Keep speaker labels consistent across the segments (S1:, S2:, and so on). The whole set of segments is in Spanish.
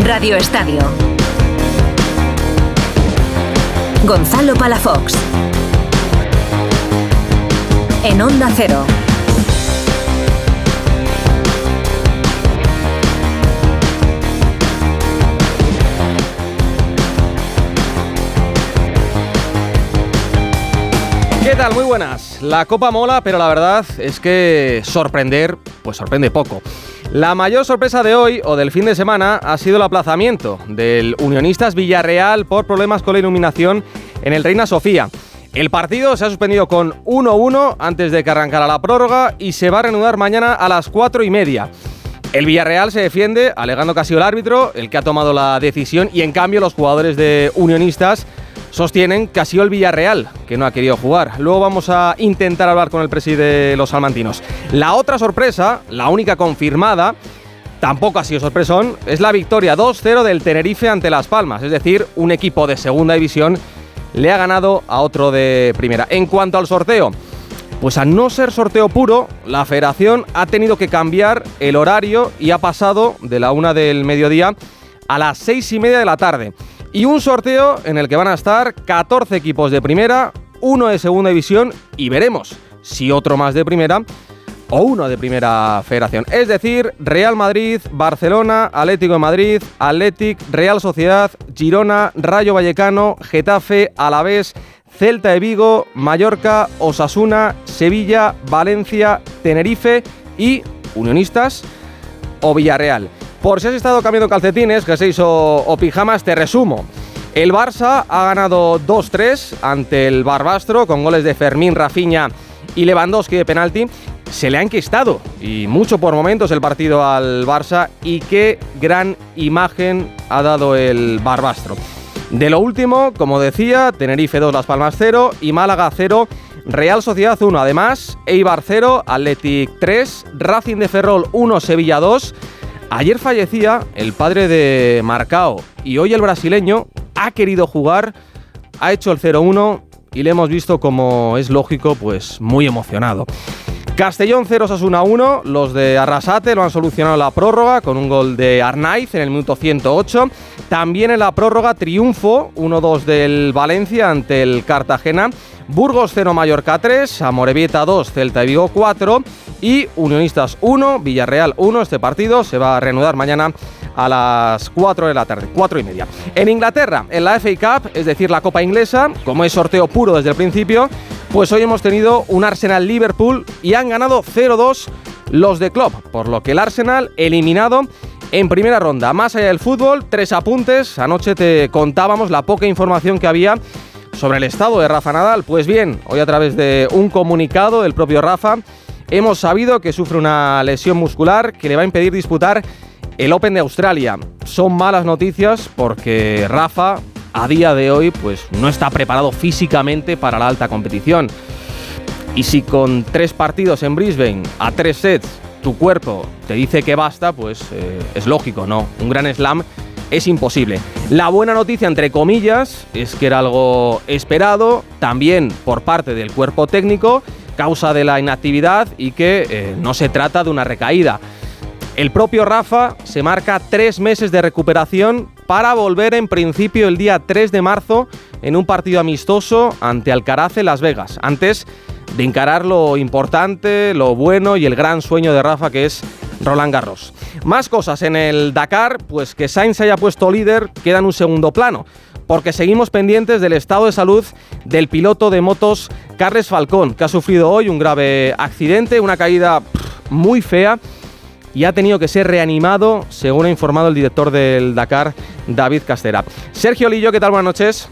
S1: Radio Estadio. Gonzalo Palafox. En Onda Cero.
S2: ¿Qué tal? Muy buenas. La copa mola, pero la verdad es que sorprender, pues sorprende poco. La mayor sorpresa de hoy o del fin de semana ha sido el aplazamiento del Unionistas Villarreal por problemas con la iluminación en el Reina Sofía. El partido se ha suspendido con 1-1 antes de que arrancara la prórroga y se va a reanudar mañana a las 4 y media. El Villarreal se defiende alegando que ha sido el árbitro el que ha tomado la decisión y en cambio los jugadores de Unionistas sostienen que ha sido el Villarreal que no ha querido jugar. Luego vamos a intentar hablar con el presidente de los salmantinos. La otra sorpresa, la única confirmada, tampoco ha sido sorpresón, es la victoria 2-0 del Tenerife ante Las Palmas. Es decir, un equipo de segunda división le ha ganado a otro de primera. En cuanto al sorteo, pues al no ser sorteo puro, la federación ha tenido que cambiar el horario y ha pasado de la una del mediodía a las seis y media de la tarde. Y un sorteo en el que van a estar 14 equipos de primera, uno de segunda división y veremos si otro más de primera o uno de primera federación. Es decir, Real Madrid, Barcelona, Atlético de Madrid, Athletic, Real Sociedad, Girona, Rayo Vallecano, Getafe, Alavés, Celta de Vigo, Mallorca, Osasuna, Sevilla, Valencia, Tenerife y Unionistas o Villarreal. Por si has estado cambiando calcetines, jerseys o, o pijamas, te resumo. El Barça ha ganado 2-3 ante el Barbastro con goles de Fermín, Rafinha y Lewandowski de penalti. Se le ha enquistado y mucho por momentos el partido al Barça y qué gran imagen ha dado el Barbastro. De lo último, como decía, Tenerife 2, Las Palmas 0 y Málaga 0. Real Sociedad 1, además, Eibar 0, Athletic 3, Racing de Ferrol 1, Sevilla 2. Ayer fallecía el padre de Marcao y hoy el brasileño ha querido jugar, ha hecho el 0-1 y le hemos visto como es lógico, pues muy emocionado. Castellón 0 Sasuna 1, los de Arrasate lo han solucionado la prórroga con un gol de Arnaiz en el minuto 108. También en la prórroga triunfo 1-2 del Valencia ante el Cartagena. Burgos 0 Mallorca 3, Amorebieta 2, Celta de Vigo 4 y Unionistas 1, Villarreal 1. Este partido se va a reanudar mañana a las 4 de la tarde, 4 y media. En Inglaterra, en la FA Cup, es decir, la Copa Inglesa, como es sorteo puro desde el principio, pues hoy hemos tenido un Arsenal-Liverpool y han ganado 0-2 los de Klopp, por lo que el Arsenal eliminado en primera ronda. Más allá del fútbol, tres apuntes. Anoche te contábamos la poca información que había sobre el estado de Rafa Nadal. Pues bien, hoy a través de un comunicado del propio Rafa, hemos sabido que sufre una lesión muscular que le va a impedir disputar el Open de Australia. Son malas noticias porque Rafa a día de hoy pues no está preparado físicamente para la alta competición. Y si con tres partidos en Brisbane a tres sets tu cuerpo te dice que basta, pues eh, es lógico, ¿no? Un gran slam es imposible. La buena noticia, entre comillas, es que era algo esperado, también por parte del cuerpo técnico, causa de la inactividad y que eh, no se trata de una recaída. El propio Rafa se marca tres meses de recuperación para volver en principio el día 3 de marzo en un partido amistoso ante Alcaraz en Las Vegas, antes de encarar lo importante, lo bueno y el gran sueño de Rafa que es Roland Garros. Más cosas en el Dakar, pues que Sainz haya puesto líder queda en un segundo plano, porque seguimos pendientes del estado de salud del piloto de motos Carles Falcón, que ha sufrido hoy un grave accidente, una caída muy fea y ha tenido que ser reanimado, según ha informado el director del Dakar, David Castera. Sergio Lillo, ¿qué tal? Buenas noches.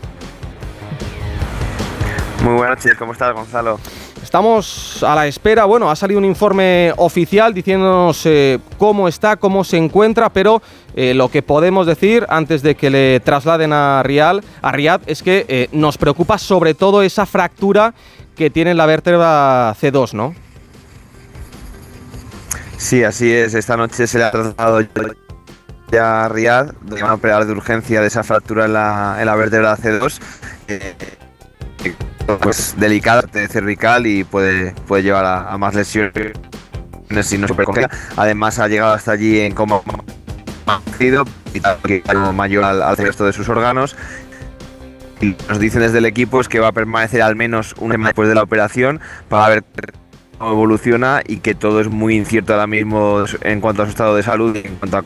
S3: Muy buenas noches, ¿cómo estás, Gonzalo?
S2: Estamos a la espera, bueno, ha salido un informe oficial diciéndonos eh, cómo está, cómo se encuentra, pero eh, lo que podemos decir antes de que le trasladen a, Rial, a Riyadh es que eh, nos preocupa sobre todo esa fractura que tiene la vértebra C2, ¿no?
S3: Sí, así es. Esta noche se le ha trasladado ya Riyadh, donde van a operar de urgencia de esa fractura en la, en la vértebra C2. Eh, pues delicada cervical y puede, puede llevar a, más lesiones si no Además ha llegado hasta allí en coma mayor al, resto de sus órganos y nos dicen desde el equipo es que va a permanecer al menos un mes después de la operación para ver cómo evoluciona y que todo es muy incierto ahora mismo en cuanto a su estado de salud y en cuanto a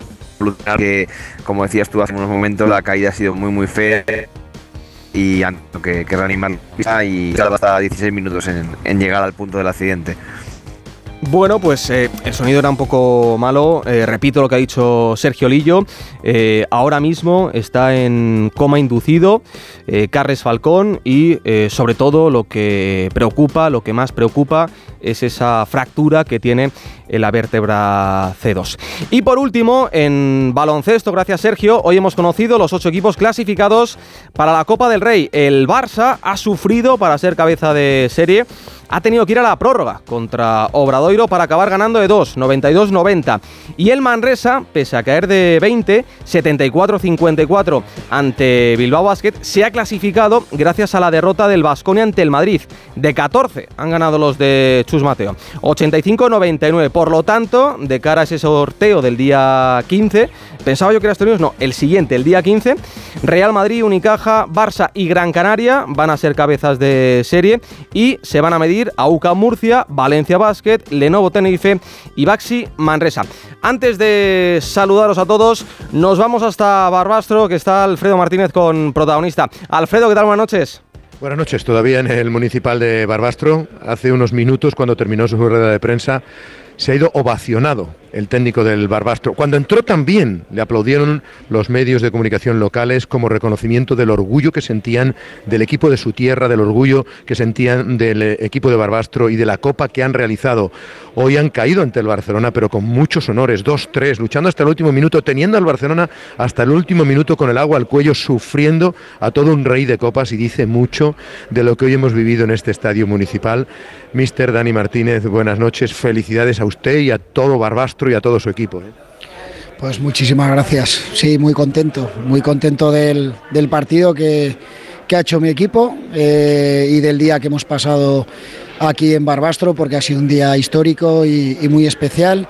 S3: que como decías tú hace unos momentos la caída ha sido muy muy fea y han tenido que, que reanimar y hasta 16 minutos en llegar al punto del accidente.
S2: Bueno, pues eh, el sonido era un poco malo. Eh, repito lo que ha dicho Sergio Lillo. Eh, ahora mismo está en coma inducido Carles Falcón y sobre todo lo que preocupa, lo que más preocupa es esa fractura que tiene en la vértebra C2. Y por último, en baloncesto, gracias Sergio, hoy hemos conocido los ocho equipos clasificados para la Copa del Rey. El Barça ha sufrido para ser cabeza de serie ha tenido que ir a la prórroga contra Obradoiro para acabar ganando de 2, 92-90. Y el Manresa, pese a caer de 20, 74-54 ante Bilbao Basket, se ha clasificado gracias a la derrota del Vasconia ante el Madrid. De 14 han ganado los de Chus Mateo. 85-99. Por lo tanto, de cara a ese sorteo del día 15, pensaba yo que era Estos no, el siguiente, el día 15, Real Madrid, Unicaja, Barça y Gran Canaria van a ser cabezas de serie y se van a medir a UCA Murcia, Valencia Basket, Lenovo Tenerife y Baxi Manresa. Antes de saludaros a todos, nos vamos hasta Barbastro, que está Alfredo Martínez con protagonista. Alfredo, ¿qué tal? Buenas noches.
S4: Buenas noches, todavía en el municipal de Barbastro. Hace unos minutos, cuando terminó su rueda de prensa, se ha ido ovacionado el técnico del Barbastro. Cuando entró también le aplaudieron los medios de comunicación locales como reconocimiento del orgullo que sentían del equipo de su tierra, del orgullo que sentían del eh, equipo de Barbastro y de la copa que han realizado. Hoy han caído ante el Barcelona, pero con muchos honores, dos, tres, luchando hasta el último minuto, teniendo al Barcelona hasta el último minuto con el agua al cuello, sufriendo a todo un rey de copas y dice mucho de lo que hoy hemos vivido en este estadio municipal. Mister Dani Martínez, buenas noches, felicidades a usted y a todo Barbastro y a todo su equipo. ¿eh?
S5: Pues muchísimas gracias. Sí, muy contento, muy contento del, partido que, ha hecho mi equipo eh, y del día que hemos pasado aquí en Barbastro, porque ha sido un día histórico y, muy especial.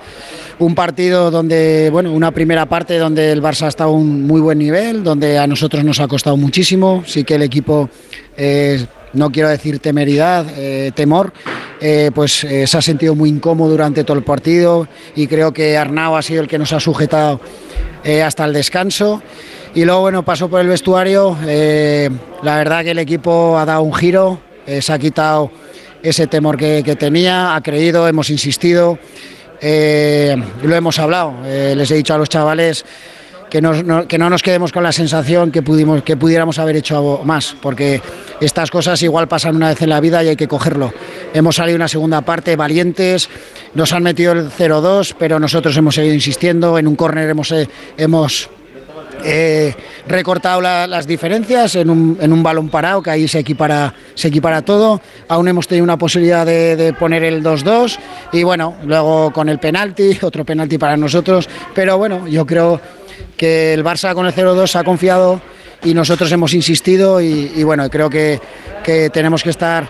S5: Un partido donde, bueno, una primera parte donde el Barça ha estado a un muy buen nivel, donde a nosotros nos ha costado muchísimo. Sí que el equipo eh, no quiero decir temeridad, eh, temor, eh, pues eh, se ha sentido muy incómodo durante todo el partido y creo que Arnau ha sido el que nos ha sujetado hasta el descanso. Y luego, bueno, pasó por el vestuario, la verdad que el equipo ha dado un giro, se ha quitado ese temor que, que tenía, ha creído, hemos insistido, lo hemos hablado, les he dicho a los chavales que, no, que no nos quedemos con la sensación que, pudimos, que pudiéramos haber hecho más, porque estas cosas igual pasan una vez en la vida y hay que cogerlo. Hemos salido una segunda parte valientes, nos han metido el 0-2, pero nosotros hemos seguido insistiendo, en un córner hemos, eh, hemos eh, recortado las diferencias en un, en un, balón parado, que ahí se equipara, se equipara todo. Aún hemos tenido una posibilidad de, de poner el 2-2 y bueno, luego con el penalti, otro penalti para nosotros. Pero bueno, yo creo que el Barça con el 0-2 ha confiado y nosotros hemos insistido y, bueno, creo que, que tenemos que estar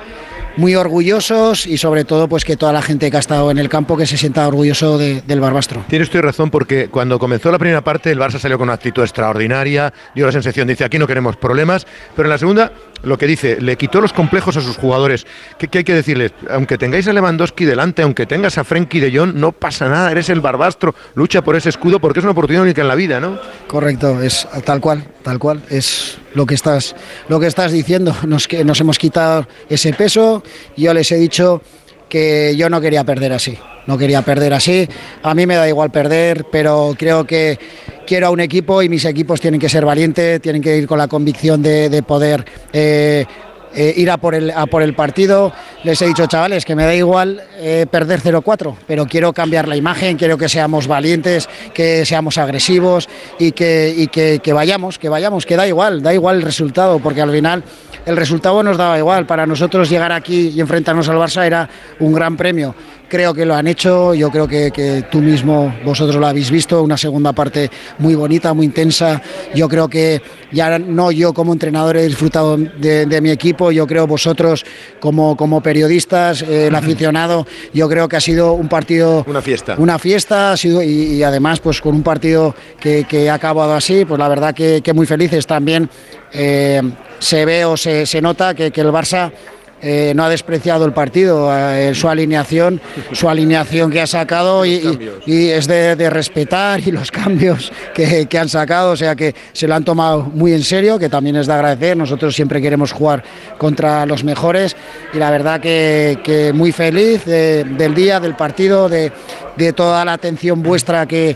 S5: muy orgullosos y sobre todo pues que toda la gente que ha estado en el campo que se sienta orgulloso del Barbastro.
S4: Tiene usted razón porque cuando comenzó la primera parte el Barça salió con una actitud extraordinaria, dio la sensación, dice aquí no queremos problemas, pero en la segunda lo que dice, le quitó los complejos a sus jugadores. ¿Qué, hay que decirles? Aunque tengáis a Lewandowski delante, aunque tengas a Frenkie de Jong, no pasa nada, eres el Barbastro, lucha por ese escudo porque es una oportunidad única en la vida, ¿no?
S5: Correcto, es tal cual, tal cual, es lo que estás, lo que estás diciendo, nos, nos hemos quitado ese peso, yo les he dicho que yo no quería perder así, no quería perder así. A mí me da igual perder, pero creo que quiero a un equipo y mis equipos tienen que ser valientes, tienen que ir con la convicción de, poder eh, eh, ir a por, el, a por el partido. Les he dicho, chavales, que me da igual eh, perder 0-4, pero quiero cambiar la imagen, quiero que seamos valientes, que seamos agresivos y que, y que vayamos, que vayamos, que da igual, da igual el resultado, porque al final el resultado nos daba igual. Para nosotros llegar aquí y enfrentarnos al Barça era un gran premio creo que lo han hecho, yo creo que, que, tú mismo, vosotros lo habéis visto, una segunda parte muy bonita, muy intensa, yo creo que ya no yo como entrenador he disfrutado de, de mi equipo, yo creo vosotros como, como periodistas, eh, el aficionado, yo creo que ha sido un partido...
S4: Una fiesta.
S5: Una fiesta, ha sido, y, y además pues con un partido que, que, ha acabado así, pues la verdad que, que muy felices también. Eh, se ve o se, se nota que, que el Barça eh, no ha despreciado el partido, eh, su alineación, su alineación que ha sacado y, y, y es de, de, respetar y los cambios que, que, han sacado, o sea que se lo han tomado muy en serio, que también es de agradecer. Nosotros siempre queremos jugar contra los mejores y la verdad que, que muy feliz de, del día, del partido, de, de toda la atención vuestra que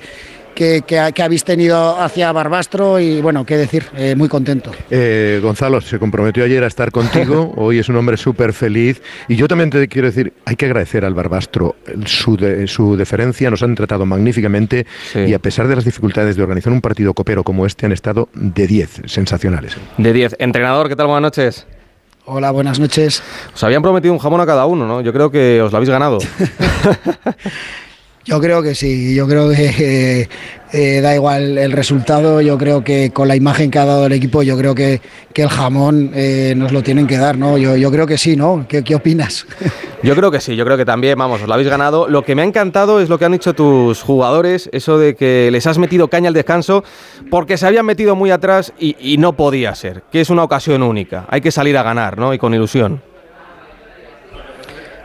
S5: que, que, que, habéis tenido hacia Barbastro y bueno, qué decir, eh, muy contento.
S4: Eh, Gonzalo se comprometió ayer a estar contigo, hoy es un hombre súper feliz y yo también te quiero decir, hay que agradecer al Barbastro su, de, su deferencia, nos han tratado magníficamente sí. y a pesar de las dificultades de organizar un partido copero como este han estado de 10, sensacionales.
S2: De 10. Entrenador, ¿qué tal? Buenas noches.
S5: Hola, buenas noches.
S2: Os habían prometido un jamón a cada uno, ¿no? Yo creo que os lo habéis ganado.
S5: Yo creo que sí, yo creo que eh, eh, da igual el resultado, yo creo que con la imagen que ha dado el equipo, yo creo que, que el jamón eh, nos lo tienen que dar, ¿no? Yo, yo creo que sí, ¿no? ¿Qué, ¿Qué, opinas?
S2: Yo creo que sí, yo creo que también, vamos, os lo habéis ganado. Lo que me ha encantado es lo que han dicho tus jugadores, eso de que les has metido caña al descanso porque se habían metido muy atrás y, y no podía ser, que es una ocasión única, hay que salir a ganar, ¿no? Y con ilusión.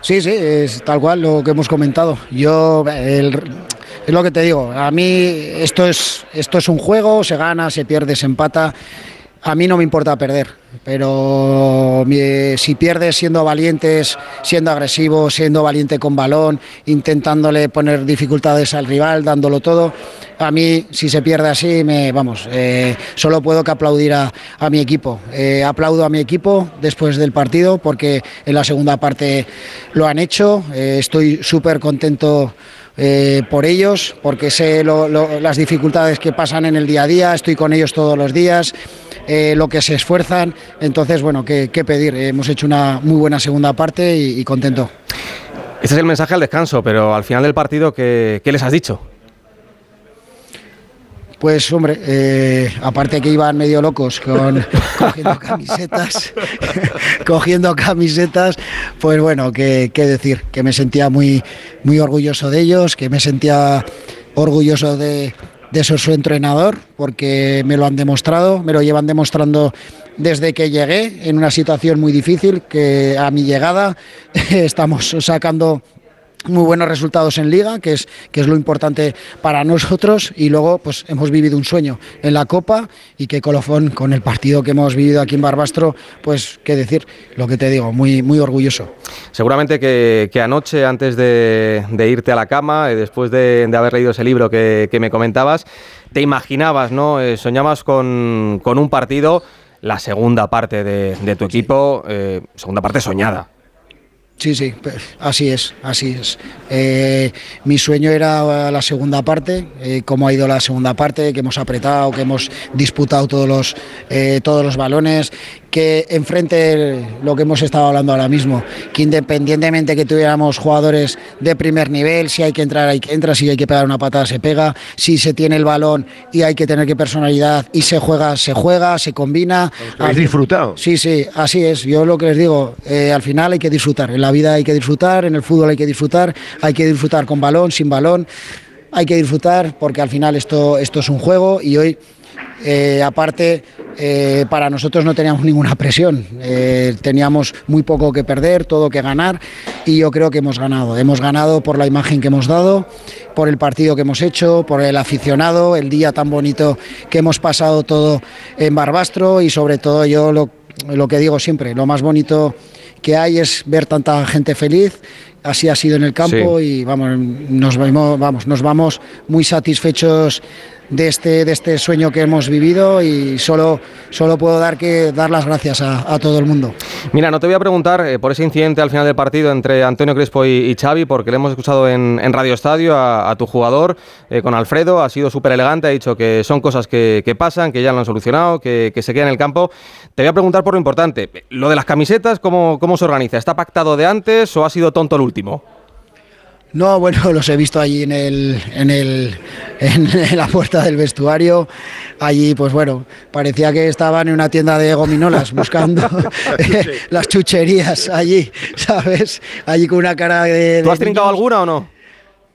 S5: Sí, sí, es tal cual lo que hemos comentado. Yo, el, es lo que te digo, a mí esto es, esto es un juego, se gana, se pierde, se empata. A mí no me importa perder, pero si pierdes siendo valientes, siendo agresivo, siendo valiente con balón, intentándole poner dificultades al rival, dándolo todo, a mí si se pierde así, me, vamos, eh, solo puedo que aplaudir a, a mi equipo. Eh, aplaudo a mi equipo después del partido porque en la segunda parte lo han hecho. Eh, estoy súper contento. Por ellos, porque sé las dificultades que pasan en el día a día, estoy con ellos todos los días, eh, lo que se esfuerzan, entonces, bueno, ¿qué, qué pedir? Hemos hecho una muy buena segunda parte y, y, contento.
S2: Este es el mensaje al descanso, pero al final del partido, ¿qué, qué les has dicho?
S5: Pues hombre, eh, aparte que iban medio locos con cogiendo camisetas, cogiendo camisetas, pues bueno, qué decir, que me sentía muy, muy orgulloso de ellos, que me sentía orgulloso de, de ser su entrenador, porque me lo han demostrado, me lo llevan demostrando desde que llegué en una situación muy difícil, que a mi llegada estamos sacando muy buenos resultados en liga, que es, que es lo importante para nosotros, y luego pues hemos vivido un sueño en la Copa y que colofón con el partido que hemos vivido aquí en Barbastro, pues qué decir, lo que te digo, muy, muy orgulloso.
S2: Seguramente que, que anoche, antes de, de, irte a la cama, después de, de haber leído ese libro que, que, me comentabas, te imaginabas, ¿no? Eh, soñabas con, con, un partido, la segunda parte de, de tu equipo, eh, segunda parte soñada.
S5: Sí, sí, así es, así es. Eh, mi sueño era la segunda parte, eh, cómo ha ido la segunda parte, que hemos apretado, que hemos disputado todos los, eh, todos los balones, que enfrente lo que hemos estado hablando ahora mismo, que independientemente que tuviéramos jugadores de primer nivel, si hay que entrar, hay que entrar, si hay que pegar una patada, se pega, si se tiene el balón y hay que tener que personalidad y se juega, se juega, se combina.
S4: ¿Habéis disfrutado?
S5: Sí, sí, así es. Yo lo que les digo, eh, al final hay que disfrutar. En la vida hay que disfrutar, en el fútbol hay que disfrutar, hay que disfrutar con balón, sin balón. Hay que disfrutar porque al final esto, esto es un juego y hoy eh, aparte, eh, para nosotros no teníamos ninguna presión, eh, teníamos muy poco que perder, todo que ganar y yo creo que hemos ganado. Hemos ganado por la imagen que hemos dado, por el partido que hemos hecho, por el aficionado, el día tan bonito que hemos pasado todo en Barbastro y sobre todo yo lo, lo que digo siempre, lo más bonito que hay es ver tanta gente feliz. Así ha sido en el campo sí. y vamos nos, vamos, nos vamos muy satisfechos de este, de este sueño que hemos vivido y solo, solo puedo dar, que, dar las gracias a, a todo el mundo.
S2: Mira, no te voy a preguntar eh, por ese incidente al final del partido entre Antonio Crespo y, y Xavi, porque le hemos escuchado en, en Radio Estadio a, a tu jugador, eh, con Alfredo, ha sido súper elegante, ha dicho que son cosas que, que, pasan, que ya lo han solucionado, que, que se queda en el campo. Te voy a preguntar por lo importante, lo de las camisetas, ¿cómo, cómo se organiza? ¿Está pactado de antes o ha sido tonto el último?
S5: No, bueno, los he visto allí en el, en el, en, la puerta del vestuario. Allí, pues bueno, parecía que estaban en una tienda de gominolas buscando las chucherías allí, ¿sabes? Allí con una cara de.
S2: ¿Tú has trincado alguna o no?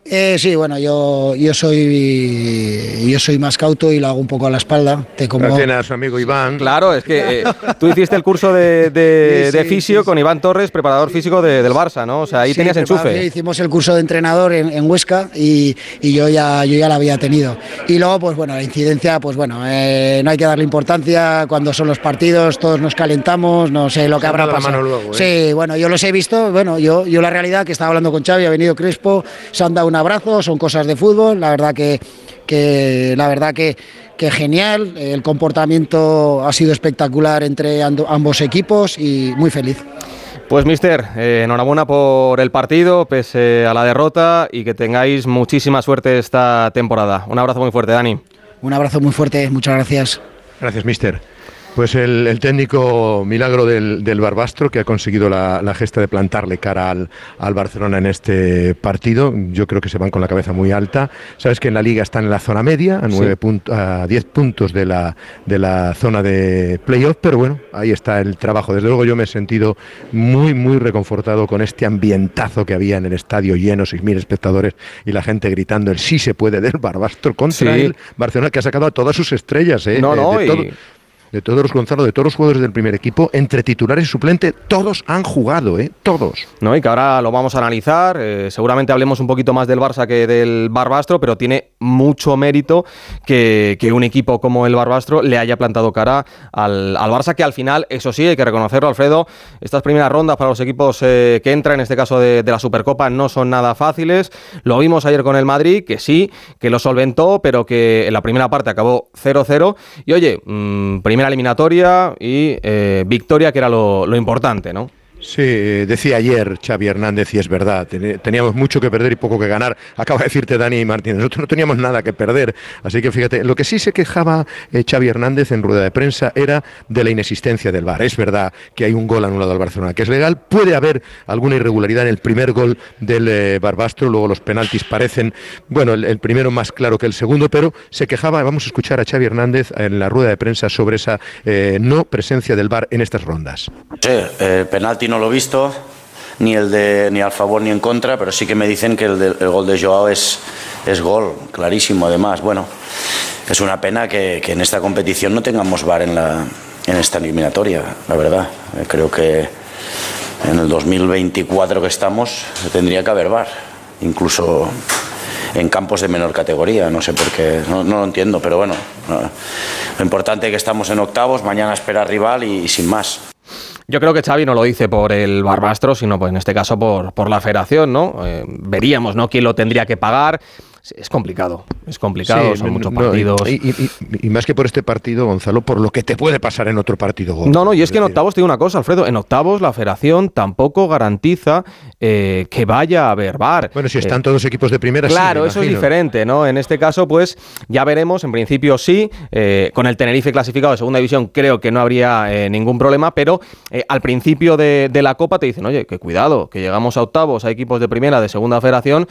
S5: Eh, sí, bueno, yo, yo soy yo soy más cauto y lo hago un poco a la espalda.
S4: Te como... a su amigo Iván.
S2: Claro, es que eh, tú hiciste el curso de, de, fisio con Iván Torres, preparador físico del Barça, ¿no? O sea, ahí tenías enchufe.
S5: Hicimos el curso de entrenador en, Huesca y, y, yo ya yo ya la había tenido. Y luego, pues bueno, la incidencia, pues bueno, eh, no hay que darle importancia cuando son los partidos, todos nos calentamos, no sé lo que habrá pasado. Luego, sí, bueno, yo los he visto, bueno, yo, yo la realidad que estaba hablando con Xavi, ha venido Crespo, se han dado abrazo, son cosas de fútbol, la verdad que, que la verdad que, que genial, el comportamiento ha sido espectacular entre ambos equipos y muy feliz.
S2: Pues mister, eh, enhorabuena por el partido, pese a la derrota y que tengáis muchísima suerte esta temporada. Un abrazo muy fuerte, Dani.
S5: Un abrazo muy fuerte, muchas gracias.
S4: Gracias, mister. Pues el, técnico milagro del, Barbastro que ha conseguido la, gesta de plantarle cara al, Barcelona en este partido. Yo creo que se van con la cabeza muy alta. Sabes que en la liga están en la zona media, a, nueve a 10 puntos de la, de la zona de playoff, pero bueno, ahí está el trabajo. Desde luego yo me he sentido muy, muy reconfortado con este ambientazo que había en el estadio lleno, 6.000 espectadores y la gente gritando el sí se puede del Barbastro contra el Barcelona que ha sacado a todas sus estrellas. ¿eh?
S2: No, no,
S4: de todos los Gonzalo, de todos los jugadores del primer equipo, entre titulares y suplente, todos han jugado, ¿eh? Todos.
S2: No, y que ahora lo vamos a analizar. Eh, seguramente hablemos un poquito más del Barça que del Barbastro, pero tiene mucho mérito que, un equipo como el Barbastro le haya plantado cara al, Barça, que al final, eso sí, hay que reconocerlo, Alfredo, estas primeras rondas para los equipos eh, que entran, en este caso de, de la Supercopa, no son nada fáciles. Lo vimos ayer con el Madrid, que sí, que lo solventó, pero que en la primera parte acabó 0-0. Y oye, mmm, primera eliminatoria y eh, victoria, que era lo, lo importante, ¿no?
S4: Sí, decía ayer Xavi Hernández y es verdad, teníamos mucho que perder y poco que ganar. Acaba de decirte Dani Martínez, nosotros no teníamos nada que perder. Así que fíjate, lo que sí se quejaba eh, Xavi Hernández en rueda de prensa era de la inexistencia del VAR. Es verdad que hay un gol anulado al Barcelona que es legal, puede haber alguna irregularidad en el primer gol del eh, Barbastro, luego los penaltis parecen, bueno, el, primero más claro que el segundo, pero se quejaba, vamos a escuchar a Xavi Hernández en la rueda de prensa sobre esa eh, no presencia del VAR en estas rondas.
S6: Sí, penalti no no lo he visto, ni el de ni al favor ni en contra, pero sí que me dicen que el, gol de Joao es, es gol, clarísimo además. Bueno, es una pena que, en esta competición no tengamos VAR en, la, en esta eliminatoria, la verdad. Creo que en el 2024 que estamos tendría que haber VAR, incluso en campos de menor categoría. No sé por qué, no, lo entiendo, pero bueno, lo importante es que estamos en octavos, mañana espera rival y sin más.
S2: Yo creo que Xavi no lo dice por el Barbastro, sino pues en este caso por, por la federación, ¿no? Eh, veríamos, ¿no? Quién lo tendría que pagar es complicado, es complicado, son muchos partidos.
S4: Y, más que por este partido, Gonzalo, por lo que te puede pasar en otro partido.
S2: no, no, y es que en octavos te digo una cosa, Alfredo, en octavos la federación tampoco garantiza eh, que vaya a haber bar.
S4: Bueno, si están todos equipos de primera,
S2: Claro, eso es diferente, ¿no? En este caso, pues ya veremos, en principio sí, eh, con el Tenerife clasificado de segunda división creo que no habría eh, ningún problema, pero al principio de, de la Copa te dicen, oye, que cuidado, que llegamos a octavos, a equipos de primera, de segunda federación,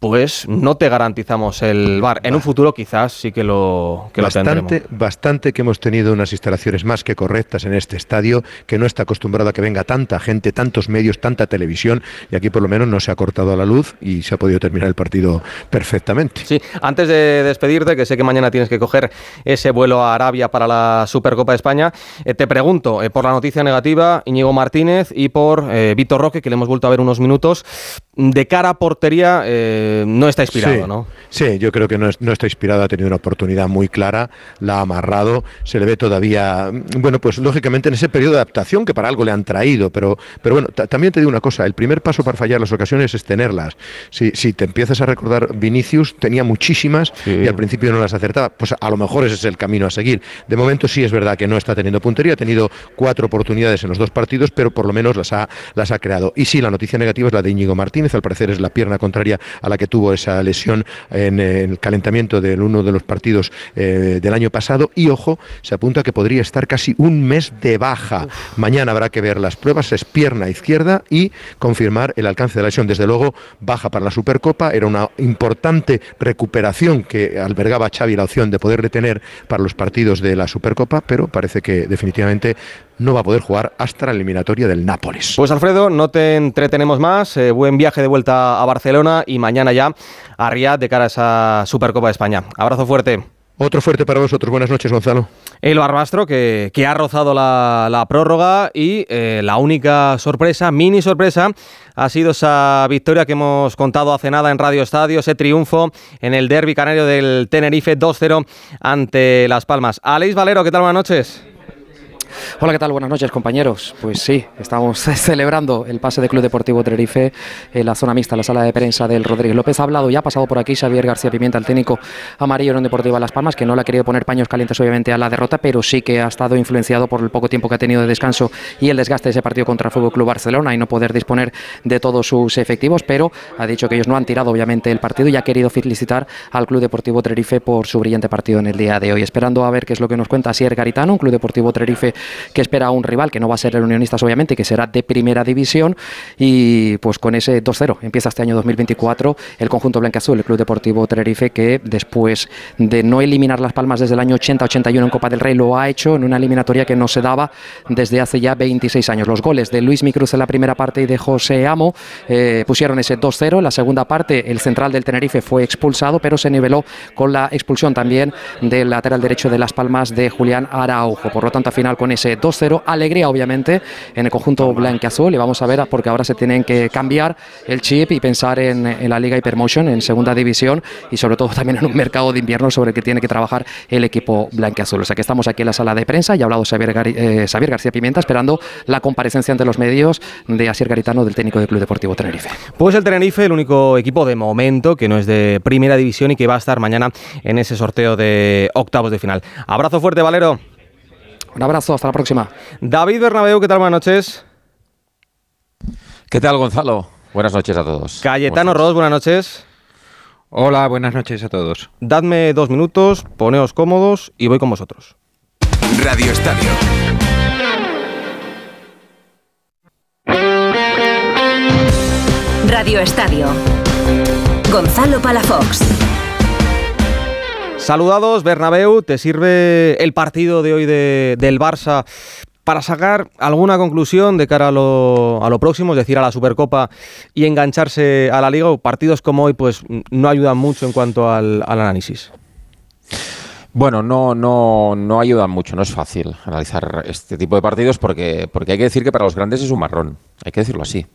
S2: pues no te garantizamos el bar. En un futuro quizás sí que lo, que
S4: bastante, Bastante que hemos tenido unas instalaciones más que correctas en este estadio, que no está acostumbrado a que venga tanta gente, tantos medios, tanta televisión, y aquí por lo menos no se ha cortado la luz y se ha podido terminar el partido perfectamente.
S2: Sí, antes de despedirte, que sé que mañana tienes que coger ese vuelo a Arabia para la Supercopa de España, eh, te pregunto eh, por la noticia negativa, Íñigo Martínez, y por eh, Víctor Roque, que le hemos vuelto a ver unos minutos, de cara a portería no está inspirado, ¿no?
S4: Sí, yo creo que no, está inspirado, ha tenido una oportunidad muy clara, la ha amarrado, se le ve todavía, bueno, pues lógicamente en ese periodo de adaptación que para algo le han traído, pero, pero bueno, también te digo una cosa, el primer paso para fallar las ocasiones es tenerlas. Si, si te empiezas a recordar, Vinicius tenía muchísimas y al principio no las acertaba, pues a lo mejor ese es el camino a seguir. De momento sí es verdad que no está teniendo puntería, ha tenido cuatro oportunidades en los dos partidos, pero por lo menos las ha, las ha creado. Y sí, la noticia negativa es la de Íñigo Martínez Martínez, al parecer es la pierna contraria a la que tuvo esa lesión en, el calentamiento de uno de los partidos eh, del año pasado y ojo, se apunta que podría estar casi un mes de baja. Mañana habrá que ver las pruebas, es pierna izquierda y confirmar el alcance de la lesión. Desde luego, baja para la Supercopa, era una importante recuperación que albergaba Xavi la opción de poder retener para los partidos de la Supercopa, pero parece que definitivamente no va a poder jugar hasta la eliminatoria del Nápoles.
S2: Pues Alfredo, no te entretenemos más. Eh, buen viaje de vuelta a Barcelona y mañana ya a Riyadh de cara a esa Supercopa de España. Abrazo fuerte.
S4: Otro fuerte para vosotros. Buenas noches, Gonzalo.
S2: El Barbastro que, que ha rozado la, prórroga y eh, la única sorpresa, mini sorpresa, ha sido esa victoria que hemos contado hace nada en Radio Estadio, ese triunfo en el derby canario del Tenerife 2-0 ante Las Palmas. Aleix Valero, ¿qué tal? Buenas noches.
S7: Hola, ¿qué tal? Buenas noches, compañeros. Pues sí, estamos celebrando el pase del Club Deportivo Tenerife en la zona mixta, la sala de prensa del Rodríguez López. Ha hablado, ya ha pasado por aquí Xavier García Pimienta, el técnico amarillo en Deportiva Las Palmas, que no le ha querido poner paños calientes, obviamente, a la derrota, pero sí que ha estado influenciado por el poco tiempo que ha tenido de descanso y el desgaste de ese partido contra el Fútbol Club Barcelona y no poder disponer de todos sus efectivos, pero ha dicho que ellos no han tirado, obviamente, el partido y ha querido felicitar al Club Deportivo Tenerife por su brillante partido en el día de hoy. Esperando a ver qué es lo que nos cuenta Asier Garitano, un Club Deportivo Tenerife que espera un rival que no va a ser el Unionistas, obviamente, que será de primera división. Y pues con ese 2-0 empieza este año 2024 el conjunto blanca-azul, el Club Deportivo Tenerife, que después de no eliminar Las Palmas desde el año 80-81 en Copa del Rey, lo ha hecho en una eliminatoria que no se daba desde hace ya 26 años. Los goles de Luis Micruz en la primera parte y de José Amo eh, pusieron ese 2-0. En la segunda parte, el central del Tenerife fue expulsado, pero se niveló con la expulsión también del lateral derecho de Las Palmas de Julián Araujo. Por lo tanto, al final con ese 2-0, alegría obviamente en el conjunto blanco-azul y vamos a ver porque ahora se tienen que cambiar el chip y pensar en, la Liga Hypermotion, en segunda división y sobre todo también en un mercado de invierno sobre el que tiene que trabajar el equipo blanco-azul. O sea que estamos aquí en la sala de prensa y ha hablado eh, Xavier, García Pimienta esperando la comparecencia ante los medios de Asier Garitano del técnico del Club Deportivo Tenerife.
S2: Pues el Tenerife, el único equipo de momento que no es de primera división y que va a estar mañana en ese sorteo de octavos de final. Abrazo fuerte, Valero.
S7: Un abrazo, hasta la próxima.
S2: David Bernabeu, ¿qué tal? Buenas noches.
S8: ¿Qué tal, Gonzalo? Buenas noches a todos.
S2: Cayetano Ross, buenas noches.
S9: Hola, buenas noches a todos.
S2: Dadme dos minutos, poneos cómodos y voy con vosotros.
S10: Radio Estadio.
S1: Radio Estadio. Gonzalo Palafox.
S2: Saludados, Bernabeu. ¿Te sirve el partido de hoy del Barça para sacar alguna conclusión de cara a lo, próximo, es decir, a la Supercopa y engancharse a la Liga? ¿O partidos como hoy pues no ayudan mucho en cuanto al, análisis?
S8: Bueno, no, no, no ayudan mucho, no es fácil analizar este tipo de partidos porque, porque hay que decir que para los grandes es un marrón, hay que decirlo así.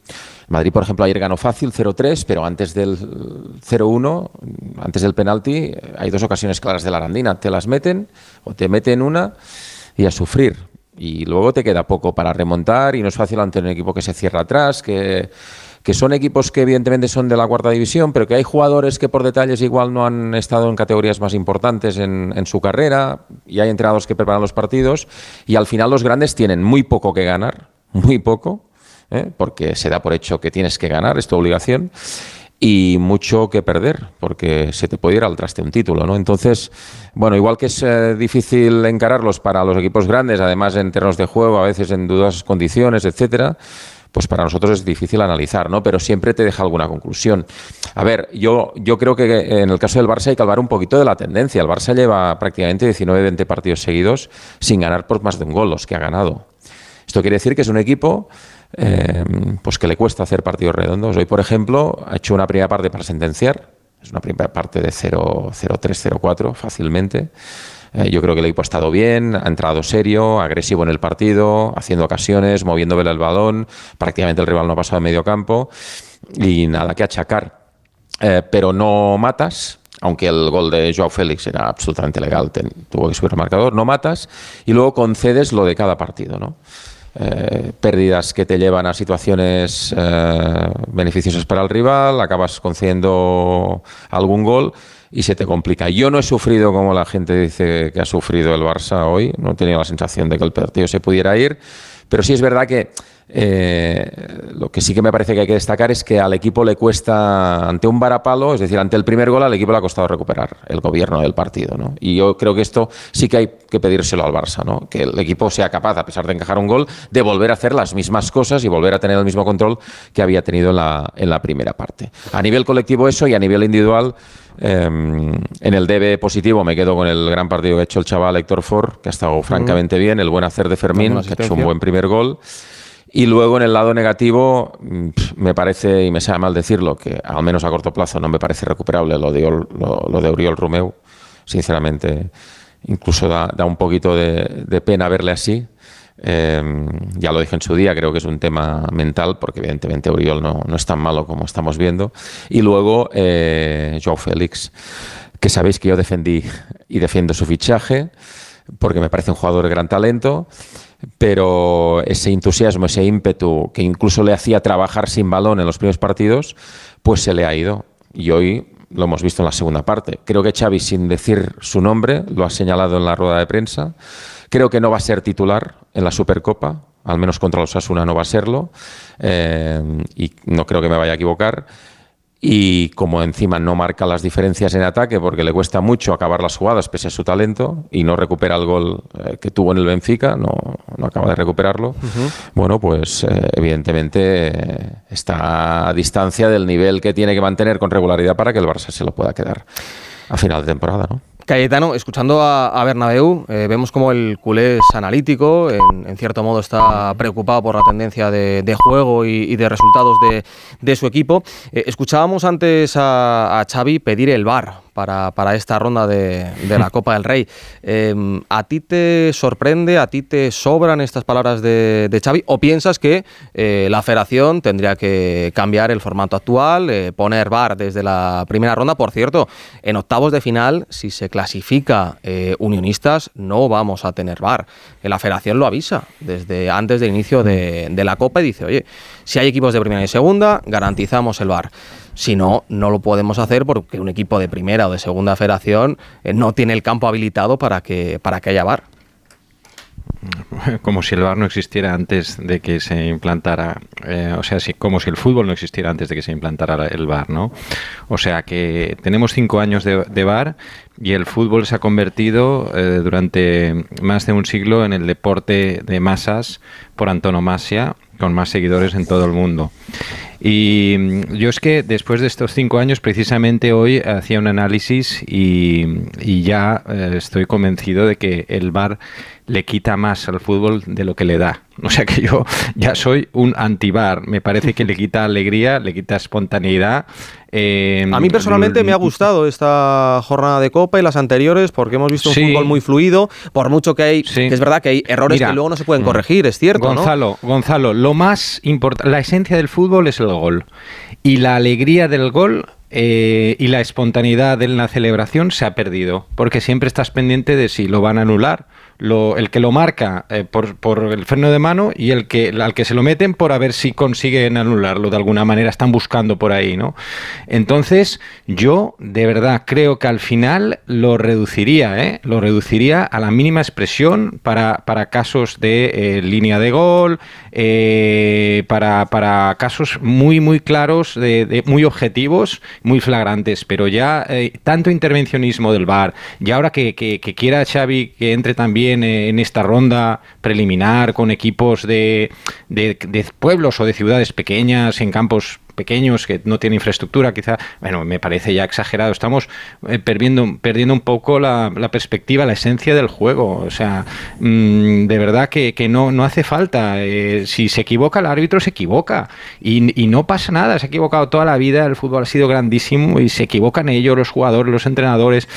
S8: Madrid, por ejemplo, ayer ganó fácil 0-3, pero antes del 0-1, antes del penalti, hay dos ocasiones claras de la Arandina. Te las meten o te meten una y a sufrir. Y luego te queda poco para remontar y no es fácil ante un equipo que se cierra atrás, que, que son equipos que evidentemente son de la cuarta división, pero que hay jugadores que por detalles igual no han estado en categorías más importantes en, su carrera y hay entrenadores que preparan los partidos y al final los grandes tienen muy poco que ganar, muy poco ¿eh? porque se da por hecho que tienes que ganar, es tu obligación, y mucho que perder, porque se te puede ir al traste un título, ¿no? Entonces, bueno, igual que es eh, difícil encararlos para los equipos grandes, además en terrenos de juego, a veces en dudosas condiciones, etcétera, pues para nosotros es difícil analizar, ¿no? Pero siempre te deja alguna conclusión. A ver, yo, yo creo que en el caso del Barça hay que hablar un poquito de la tendencia. El Barça lleva prácticamente 19-20 partidos seguidos sin ganar por más de un gol, los que ha ganado. Esto quiere decir que es un equipo eh, pues que le cuesta hacer partidos redondos. Hoy, por ejemplo, ha hecho una primera parte para sentenciar, es una primera parte de 0-3, 0-4 fácilmente. Eh, yo creo que el equipo ha estado bien, ha entrado serio, agresivo en el partido, haciendo ocasiones, moviendo el balón, prácticamente el rival no ha pasado de medio campo y nada que achacar. Eh, pero no matas, aunque el gol de Joao Félix era absolutamente legal, tuvo que subir el marcador, no matas y luego concedes lo de cada partido, ¿no? Eh, pérdidas que te llevan a situaciones eh, beneficiosas para el rival, acabas concediendo algún gol y se te complica. Yo no he sufrido como la gente dice que ha sufrido el Barça hoy, no he tenido la sensación de que el partido se pudiera ir Pero sí es verdad que eh, lo que sí que me parece que hay que destacar es que al equipo le cuesta, ante un varapalo, es decir, ante el primer gol, al equipo le ha costado recuperar el gobierno del partido. ¿no? Y yo creo que esto sí que hay que pedírselo al Barça, ¿no? que el equipo sea capaz, a pesar de encajar un gol, de volver a hacer las mismas cosas y volver a tener el mismo control que había tenido en la, en la primera parte. A nivel colectivo eso y a nivel individual, em, en el DB positivo me quedo con el gran partido que ha hecho el chaval Héctor Ford, que ha estado francamente bien, el buen hacer de Fermín, que ha hecho un buen primer gol. Y luego en el lado negativo, mm, me parece, y me sabe mal decirlo, que al menos a corto plazo no me parece recuperable lo de, lo, de Oriol Romeu. Sinceramente, incluso da, un poquito de, pena verle así. Em, ya lo dije en su día, creo que es un tema mental, porque evidentemente Oriol no, no es tan malo como estamos viendo. Y luego, eh, Joe Félix, que sabéis que yo defendí y defiendo su fichaje, porque me parece un jugador de gran talento pero ese entusiasmo, ese ímpetu que incluso le hacía trabajar sin balón en los primeros partidos, pues se le ha ido. Y hoy lo hemos visto en la segunda parte. Creo que Xavi, sin decir su nombre, lo ha señalado en la rueda de prensa. Creo que no va a ser titular en la Supercopa, al menos contra los Asuna no va a serlo, eh, y no creo que me vaya a equivocar y como encima no marca las diferencias en ataque porque le cuesta mucho acabar las jugadas pese a su talento y no recupera el gol eh, que tuvo en el Benfica, no, no acaba de recuperarlo, bueno, pues eh, evidentemente eh, está a distancia del nivel que tiene que mantener con regularidad para que el Barça se lo pueda quedar a final de temporada, ¿no?
S2: Cayetano, escuchando a, a Bernabéu, eh, vemos como el culé es analítico, en, cierto modo está preocupado por la tendencia de, juego y, de resultados de, su equipo. Eh, escuchábamos antes a, a, Xavi pedir el VAR para, esta ronda de, la Copa del Rey. Em, ¿A ti te sorprende, a ti te sobran estas palabras de, Xavi o piensas que eh, la federación tendría que cambiar el formato actual, poner VAR desde la primera ronda? Por cierto, en octavos de final, si se clasifica eh, unionistas, no vamos a tener VAR. La federación lo avisa desde antes del inicio de, la Copa y dice, oye, si hay equipos de primera y segunda, garantizamos el VAR. Si no, no lo podemos hacer porque un equipo de primera o de segunda federación eh, no tiene el campo habilitado para que, para que haya VAR.
S9: como si el bar no existiera antes de que se implantara, eh, o sea, como si el fútbol no existiera antes de que se implantara el bar, ¿no? O sea que tenemos cinco años de, de bar y el fútbol se ha convertido eh, durante más de un siglo en el deporte de masas por antonomasia, con más seguidores en todo el mundo. Y mm, yo es que después de estos cinco años, precisamente hoy hacía un análisis y, ya eh, estoy convencido de que el bar le quita más al fútbol de lo que le da. O sea que yo ya soy un antibar. Me parece que le quita alegría, le quita espontaneidad.
S2: Eh, a mí personalmente me ha gustado esta jornada de Copa y las anteriores porque hemos visto un fútbol muy fluido, por mucho que hay, que es verdad que hay errores que luego no se pueden mm, corregir, es cierto.
S9: Gonzalo, Gonzalo, lo más importante, la esencia del fútbol es el gol. Y la alegría del gol eh, y la espontaneidad en la celebración se ha perdido, porque siempre estás pendiente de si lo van a anular el que lo marca eh, por, el freno de mano y el que, al que se lo meten por a ver si consiguen anularlo de alguna manera, están buscando por ahí, ¿no? Entonces, yo de verdad creo que al final lo reduciría, ¿eh? Lo reduciría a la mínima expresión para, para casos de eh, línea de gol, para, para, casos muy, muy claros, de, muy objetivos, muy flagrantes, pero ya tanto intervencionismo del VAR, y ahora que, que quiera Xavi que entre también en esta ronda preliminar con equipos de, de, pueblos o de ciudades pequeñas en campos pequeños que no tienen infraestructura, quizá, bueno, me parece ya exagerado. Estamos eh, perdiendo, perdiendo un poco la, perspectiva, la esencia del juego. O sea, mm, de verdad que, no, no hace falta. Eh, si se equivoca el árbitro, se equivoca. Y, y, no pasa nada. Se ha equivocado toda la vida. El fútbol ha sido grandísimo y se equivocan ellos, los jugadores, los entrenadores.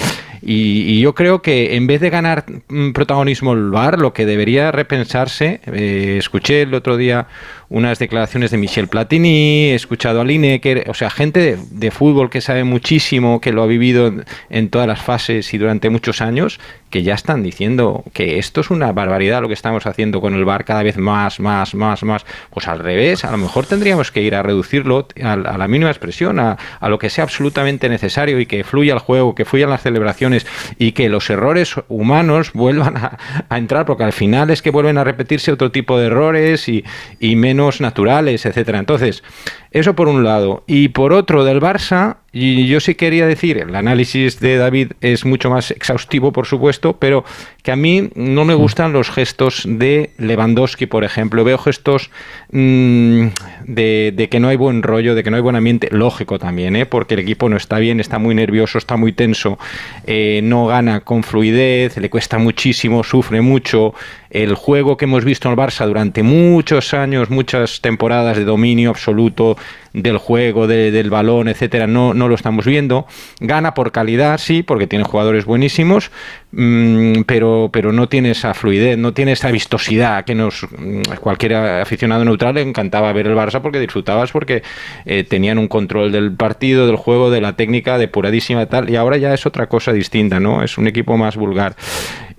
S9: Y, yo creo que en vez de ganar mm, protagonismo el VAR, lo que debería repensarse, eh, escuché el otro día unas declaraciones de Michel Platini, he escuchado a Lineker, o sea, gente de, fútbol que sabe muchísimo, que lo ha vivido en todas las fases y durante muchos años, que ya están diciendo que esto es una barbaridad lo que estamos haciendo con el bar cada vez más, más, más, más. Pues al revés, a lo mejor tendríamos que ir a reducirlo a, la mínima expresión, a, lo que sea absolutamente necesario y que fluya el juego, que fluyan las celebraciones y que los errores humanos vuelvan a, entrar, porque al final es que vuelven a repetirse otro tipo de errores y, y menos naturales, etcétera. Entonces, eso por un lado. Y por otro, del Barça, y yo sí quería decir, el análisis de David es mucho más exhaustivo, por supuesto, pero que a mí no me gustan los gestos de Lewandowski, por ejemplo. Veo gestos mm, de, que no hay buen rollo, de que no hay buen ambiente. Lógico también, ¿eh? porque el equipo no está bien, está muy nervioso, está muy tenso, eh, no gana con fluidez, le cuesta muchísimo, sufre mucho. El juego que hemos visto en el Barça durante muchos años, muchas temporadas de dominio absoluto, del juego, del balón, etcétera, no, no lo estamos viendo. Gana por calidad, sí, porque tiene jugadores buenísimos, mm, pero, pero no tiene esa fluidez, no tiene esa vistosidad que nos mm, cualquier aficionado neutral le encantaba ver el Barça porque disfrutabas, porque eh, tenían un control del partido, del juego, de la técnica depuradísima tal, y ahora ya es otra cosa distinta, ¿no? Es un equipo más vulgar.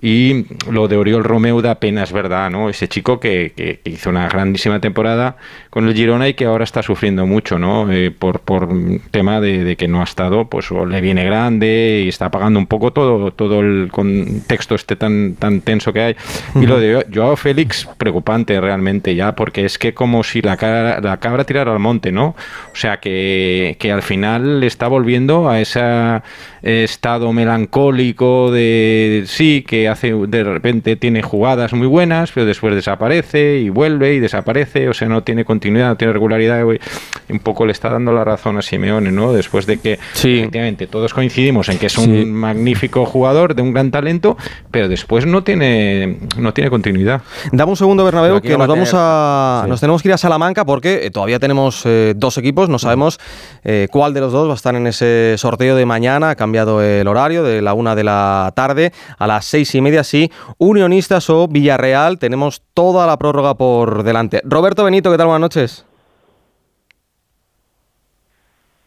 S9: Y lo de Oriol Romeu da pena, es verdad, ¿no? Ese chico que, que, hizo una grandísima temporada con el Girona y que ahora está sufriendo mucho, ¿no? Eh, por, por tema de, que no ha estado, pues o le viene grande y está pagando un poco todo, todo el contexto este tan, tan tenso que hay. Y lo de Joao Félix, preocupante realmente ya, porque es que como si la, cara, la cabra tirara al monte, ¿no? O sea, que, que al final está volviendo a ese estado melancólico de sí, que hace de repente tiene jugadas muy buenas, pero después desaparece y vuelve y desaparece, o sea, no tiene continuidad, no tiene regularidad. Un poco le está dando la razón a Simeone, ¿no? Después de que efectivamente todos coincidimos en que es un magnífico jugador, de un gran talento, pero después no tiene no tiene continuidad.
S2: Dame un segundo, Bernabéu, que nos vamos a nos tenemos que ir a Salamanca porque eh, todavía tenemos eh, dos equipos, no sabemos eh, cuál de los dos va a estar en ese sorteo de mañana, ha cambiado el horario de la una de la tarde a las seis y y media sí, Unionistas o Villarreal. Tenemos toda la prórroga por delante. Roberto Benito, ¿qué tal? Buenas noches.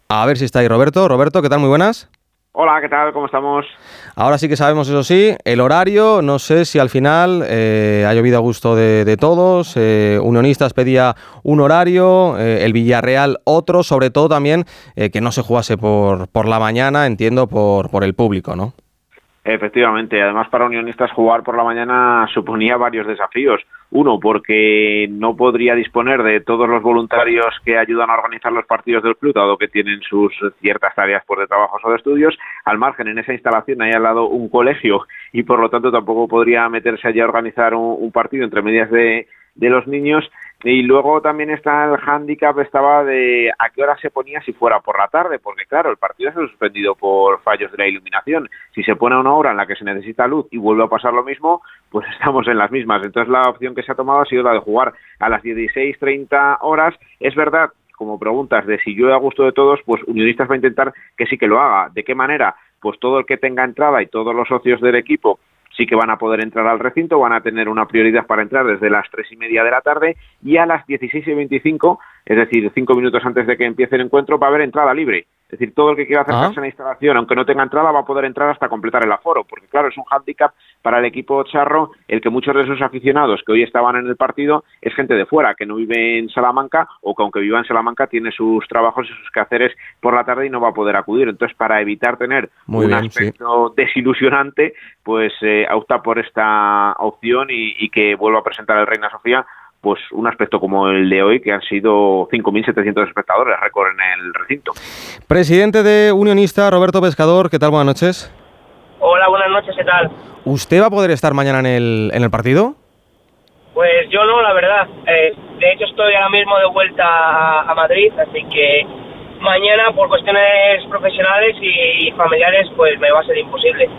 S2: A ver si está ahí Roberto. Roberto, ¿qué tal? Muy buenas.
S11: Hola, ¿qué tal? ¿Cómo estamos?
S2: Ahora sí que sabemos, eso sí, el horario. No sé si al final eh, ha llovido a gusto de, todos. Eh, Unionistas pedía un horario, eh, el Villarreal otro, sobre todo también que no se jugase por, por la mañana, entiendo, por, por el público, ¿no?
S11: Efectivamente, además para unionistas jugar por la mañana suponía varios desafíos. Uno, porque no podría disponer de todos los voluntarios que ayudan a organizar los partidos del club, dado que tienen sus ciertas tareas por de trabajos o de estudios. Al margen, en esa instalación hay al lado un colegio y por lo tanto tampoco podría meterse allí a organizar un partido entre medias de los niños y luego también está el hándicap estaba de a qué hora se ponía si fuera por la tarde, porque claro, el partido se ha suspendido por fallos de la iluminación. Si se pone a una hora en la que se necesita luz y vuelve a pasar lo mismo, pues estamos en las mismas. Entonces la opción que se ha tomado ha sido la de jugar a las 16.30 horas. Es verdad, como preguntas de si yo a gusto de todos, pues Unionistas va a intentar que sí que lo haga. ¿De qué manera? Pues todo el que tenga entrada y todos los socios del equipo sí que van a poder entrar al recinto, van a tener una prioridad para entrar desde las tres y media de la tarde y a las 16 y 25, es decir, cinco minutos antes de que empiece el encuentro, va a haber entrada libre. Es decir, todo el que quiera acercarse ah. a la instalación, aunque no tenga entrada, va a poder entrar hasta completar el aforo, porque claro, es un hándicap para el equipo charro el que muchos de sus aficionados que hoy estaban en el partido es gente de fuera, que no vive en Salamanca o que aunque viva en Salamanca tiene sus trabajos y sus quehaceres por la tarde y no va a poder acudir. Entonces, para evitar tener un aspecto desilusionante, pues eh, opta por esta opción y, y que vuelva a presentar el Reina Sofía pues un aspecto como el de hoy, que han sido 5.700 espectadores, récord en el recinto.
S2: Presidente de Unionista, Roberto Pescador, ¿qué tal? Buenas noches.
S12: Hola, buenas noches, ¿qué tal?
S2: ¿Usted va a poder estar mañana en el, en el partido?
S12: Pues yo no, la verdad. Eh, de hecho, estoy ahora mismo de vuelta a, Madrid, así que mañana, por cuestiones profesionales y familiares, pues me va a ser imposible.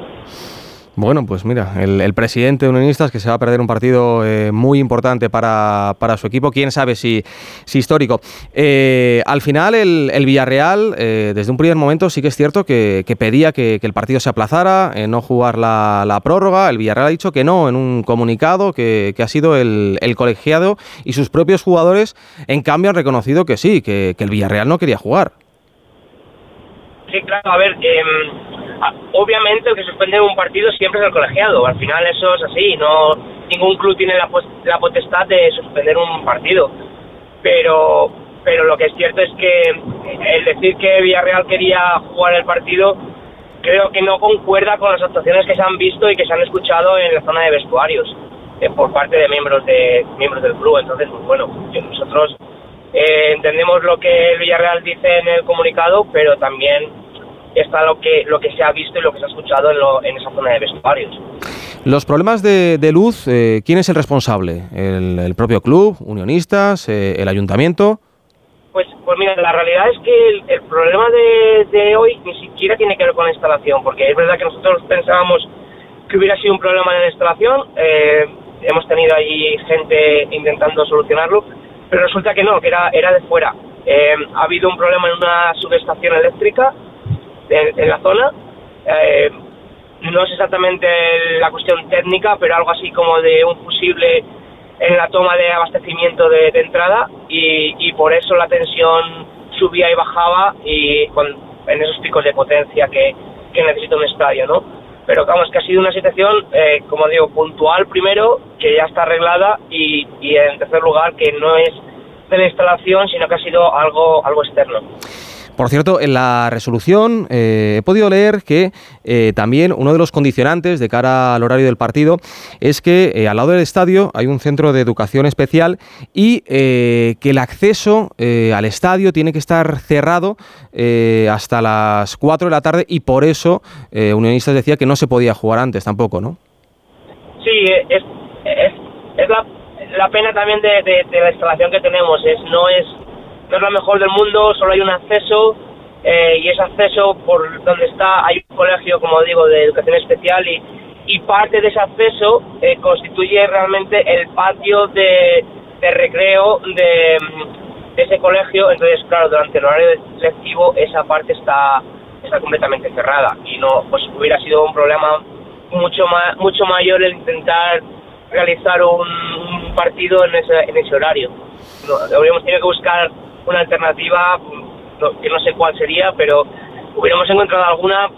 S2: Bueno, pues mira, el, presidente de Unionistas que se va a perder un partido eh, muy importante para, su equipo, quién sabe si, si histórico. Eh, al final, el, Villarreal, eh, desde un primer momento, sí que es cierto que, pedía que, el partido se aplazara, no jugar la, prórroga. El Villarreal ha dicho que no en un comunicado, que, ha sido el, colegiado y sus propios jugadores, en cambio, han reconocido que sí, que, el Villarreal no quería jugar.
S12: Sí, claro, a ver. Obviamente el que suspende un partido siempre es el colegiado, al final eso es así, no ningún club tiene la, la potestad de suspender un partido, pero pero lo que es cierto es que el decir que Villarreal quería jugar el partido creo que no concuerda con las actuaciones que se han visto y que se han escuchado en la zona de vestuarios eh, por parte de miembros de miembros del club. Entonces pues bueno nosotros eh, entendemos lo que Villarreal dice en el comunicado pero también está lo que, lo que se ha visto y lo que se ha escuchado en, esa zona de vestuarios.
S2: Los problemas de, luz, eh, ¿quién es el responsable? ¿El, propio club, unionistas, eh, el ayuntamiento?
S12: Pues, pues mira, la realidad es que el, problema de, hoy ni siquiera tiene que ver con la instalación, porque es verdad que nosotros pensábamos que hubiera sido un problema en la instalación, eh, hemos tenido ahí gente intentando solucionarlo, pero resulta que no, que era, era de fuera. ha habido un problema en una subestación eléctrica en, la zona. Eh, no es exactamente la cuestión técnica, pero algo así como de un fusible en la toma de abastecimiento de, entrada y, por eso la tensión subía y bajaba y en esos picos de potencia que, necesita un estadio, ¿no? Pero vamos, que ha sido una situación, eh, como digo, puntual primero, que ya está arreglada y, y en tercer lugar que no es de la instalación, sino que ha sido algo, algo externo.
S2: Por cierto, en la resolución eh, he podido leer que eh, también uno de los condicionantes de cara al horario del partido es que eh, al lado del estadio hay un centro de educación especial y que el acceso al estadio tiene que estar cerrado hasta las 4 de la tarde y por eso Unionistas decía que no se podía jugar antes tampoco, ¿no?
S12: Sí, es, la, pena también de, de la instalación que tenemos, es no es no es la mejor del mundo, solo hay un acceso eh, y ese acceso por donde está hay un colegio, como digo, de educación especial y, y parte de ese acceso eh, constituye realmente el patio de, de recreo de, ese colegio. Entonces, claro, durante el horario lectivo esa parte está, está completamente cerrada y no, pues hubiera sido un problema mucho más, mucho mayor el intentar realizar un, partido en ese, en ese horario. No, habríamos tenido que buscar una alternativa que no sé cuál sería, pero hubiéramos encontrado alguna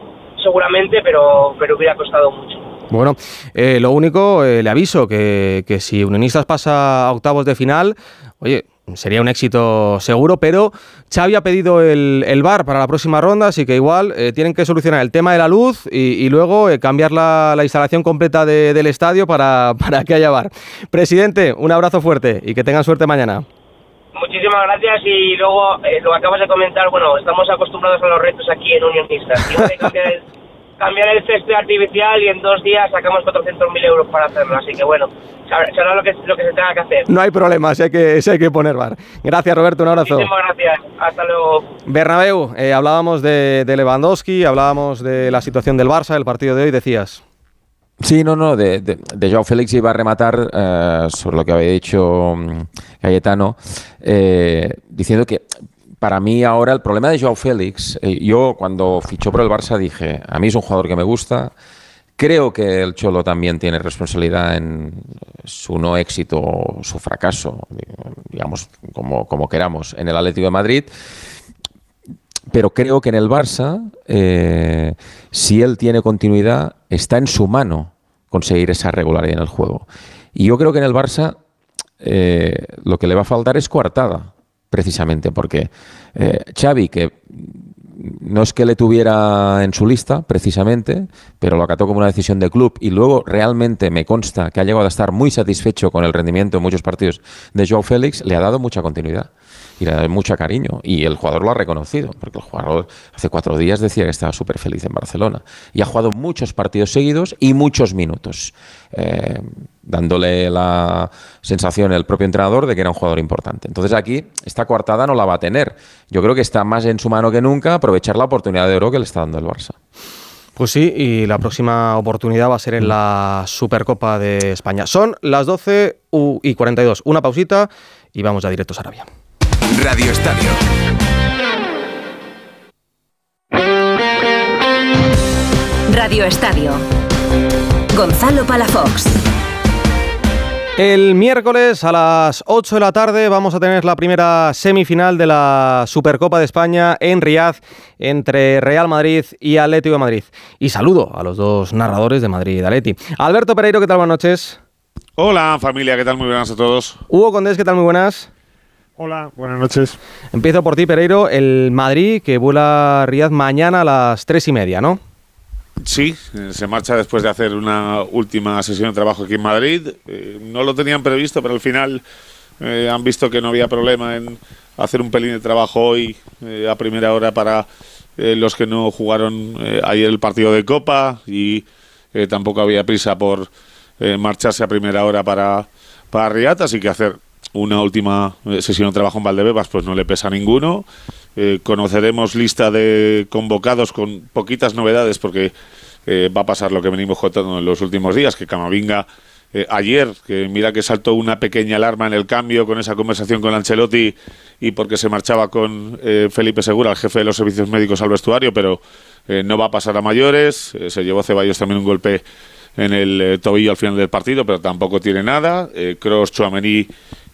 S12: seguramente, pero, pero hubiera costado mucho.
S2: Bueno, eh, lo único, eh, le aviso, que, que si Unionistas pasa a octavos de final, oye, sería un éxito seguro, pero Xavi ha pedido el, el bar para la próxima ronda, así que igual eh, tienen que solucionar el tema de la luz y, luego cambiar la, la, instalación completa del estadio para, para que haya bar. Presidente, un abrazo fuerte y que tengan suerte mañana.
S12: Muchísimas gracias y luego eh, lo acabas de comentar, bueno, estamos acostumbrados a los retos aquí en Unionistas. cambiar el, cambiar el césped artificial y en dos días sacamos 400.000 euros para hacerlo, así que bueno, será lo que, lo que se tenga que hacer.
S2: No hay problema, si hay que, hay que poner bar. Gracias Roberto, un abrazo.
S12: Muchísimas gracias, hasta luego.
S2: Bernabéu, eh, hablábamos de, de Lewandowski, hablábamos de la situación del Barça, el partido de hoy, decías...
S8: Sí, no, no, de, de, Joao Félix iba a rematar eh, sobre lo que había dicho mm, Cayetano, eh, diciendo que para mí ahora el problema de Joao Félix, eh, yo cuando fichó por el Barça dije, a mí es un jugador que me gusta, creo que el Cholo también tiene responsabilidad en su no éxito su fracaso, digamos, como, como queramos, en el Atlético de Madrid pero creo que en el Barça, eh, si él tiene continuidad, está en su mano conseguir esa regularidad en el juego. Y yo creo que en el Barça eh, lo que le va a faltar es coartada, precisamente, porque eh, Xavi, que no es que le tuviera en su lista, precisamente, pero lo acató como una decisión de club y luego realmente me consta que ha llegado a estar muy satisfecho con el rendimiento en muchos partidos de Joao Félix, le ha dado mucha continuidad y le da mucho cariño. Y el jugador lo ha reconocido, porque el jugador hace cuatro días decía que estaba súper feliz en Barcelona. Y ha jugado muchos partidos seguidos y muchos minutos, eh, dándole la sensación el propio entrenador de que era un jugador importante. Entonces aquí esta coartada no la va a tener. Yo creo que está más en su mano que nunca aprovechar la oportunidad de oro que le está dando el Barça.
S2: Pues sí, y la próxima oportunidad va a ser en la Supercopa de España. Son las 12 y 42. Una pausita y vamos ya directos a Arabia.
S10: Radio Estadio.
S1: Radio Estadio. Gonzalo Palafox.
S2: El miércoles a las 8 de la tarde vamos a tener la primera semifinal de la Supercopa de España en Riad entre Real Madrid y Atlético de Madrid. Y saludo a los dos narradores de Madrid y Atleti. Alberto Pereiro, ¿qué tal? Buenas noches.
S13: Hola familia, ¿qué tal? Muy buenas a todos.
S2: Hugo Condés, ¿qué tal? Muy buenas.
S14: Hola, buenas noches.
S2: Empiezo por ti, Pereiro. El Madrid que vuela a Riad mañana a las 3 y media, ¿no?
S13: Sí, eh, se marcha después de hacer una última sesión de trabajo aquí en Madrid. Eh, no lo tenían previsto, pero al final eh, han visto que no había problema en hacer un pelín de trabajo hoy a primera hora para los que no jugaron ayer el partido de Copa y tampoco había prisa por marcharse a primera hora para, para Riat, así que hacer una última sesión de trabajo en Valdebebas pues no le pesa a ninguno. Eh, conoceremos lista de convocados con poquitas novedades porque eh, va a pasar lo que venimos contando en los últimos días, que Camavinga eh, ayer, que mira que saltó una pequeña alarma en el cambio con esa conversación con Ancelotti y porque se marchaba con Felipe Segura, el jefe de los servicios médicos al vestuario, pero no va a pasar a mayores. se llevó Ceballos también un golpe en el tobillo al final del partido, pero tampoco tiene nada. Cross, Chouameni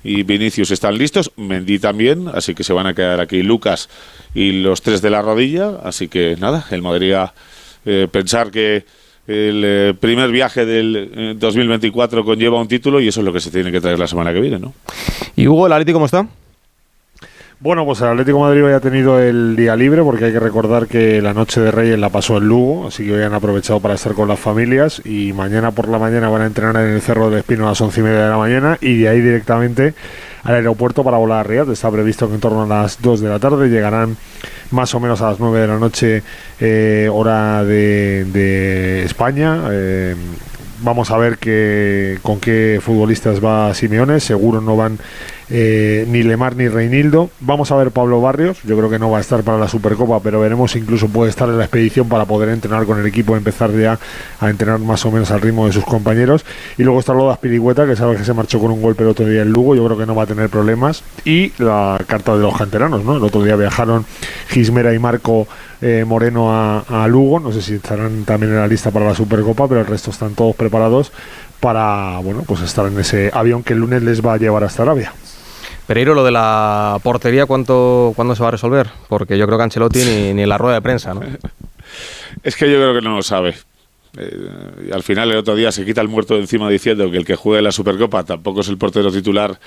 S13: y Vinicius están listos, Mendy también, así que se van a quedar aquí Lucas y los tres de la rodilla, así que nada, el Madrid eh, pensar que el eh, primer viaje del 2024 eh, conlleva un título y eso es lo que se tiene que traer la semana que viene, ¿no?
S2: ¿Y Hugo, el Atlético cómo está?
S14: Bueno, pues el Atlético Madrid hoy ha tenido el día libre porque hay que recordar que la noche de Reyes la pasó en Lugo, así que hoy han aprovechado para estar con las familias y mañana por la mañana van a entrenar en el Cerro del Espino a las once y media de la mañana y de ahí directamente al aeropuerto para volar a Riyadh. Está previsto que en torno a las 2 de la tarde llegarán más o menos a las 9 de la noche eh, hora de, España. Eh, vamos a ver que, con qué futbolistas va Simeone. Seguro no van eh, ni Lemar ni Reinildo. Vamos a ver Pablo Barrios, yo creo que no va a estar para la Supercopa, pero veremos incluso puede estar en la expedición para poder entrenar con el equipo, empezar ya a entrenar más o menos al ritmo de sus compañeros. Y luego está Lodas Pirigüeta, que sabe que se marchó con un golpe el otro día en Lugo, yo creo que no va a tener problemas. Y la carta de los canteranos, ¿no? El otro día viajaron Gismera y Marco eh, Moreno a, a Lugo, no sé si estarán también en la lista para la Supercopa, pero el resto están todos preparados para bueno pues estar en ese avión que el lunes les va a llevar hasta Arabia.
S2: Pereiro, lo de la portería, ¿cuánto, ¿cuándo se va a resolver? Porque yo creo que Ancelotti ni, ni en la rueda de prensa, ¿no?
S13: es que yo creo que no lo sabe. Eh, al final el otro día se quita el muerto de encima diciendo que el que juegue la Supercopa tampoco es el portero titular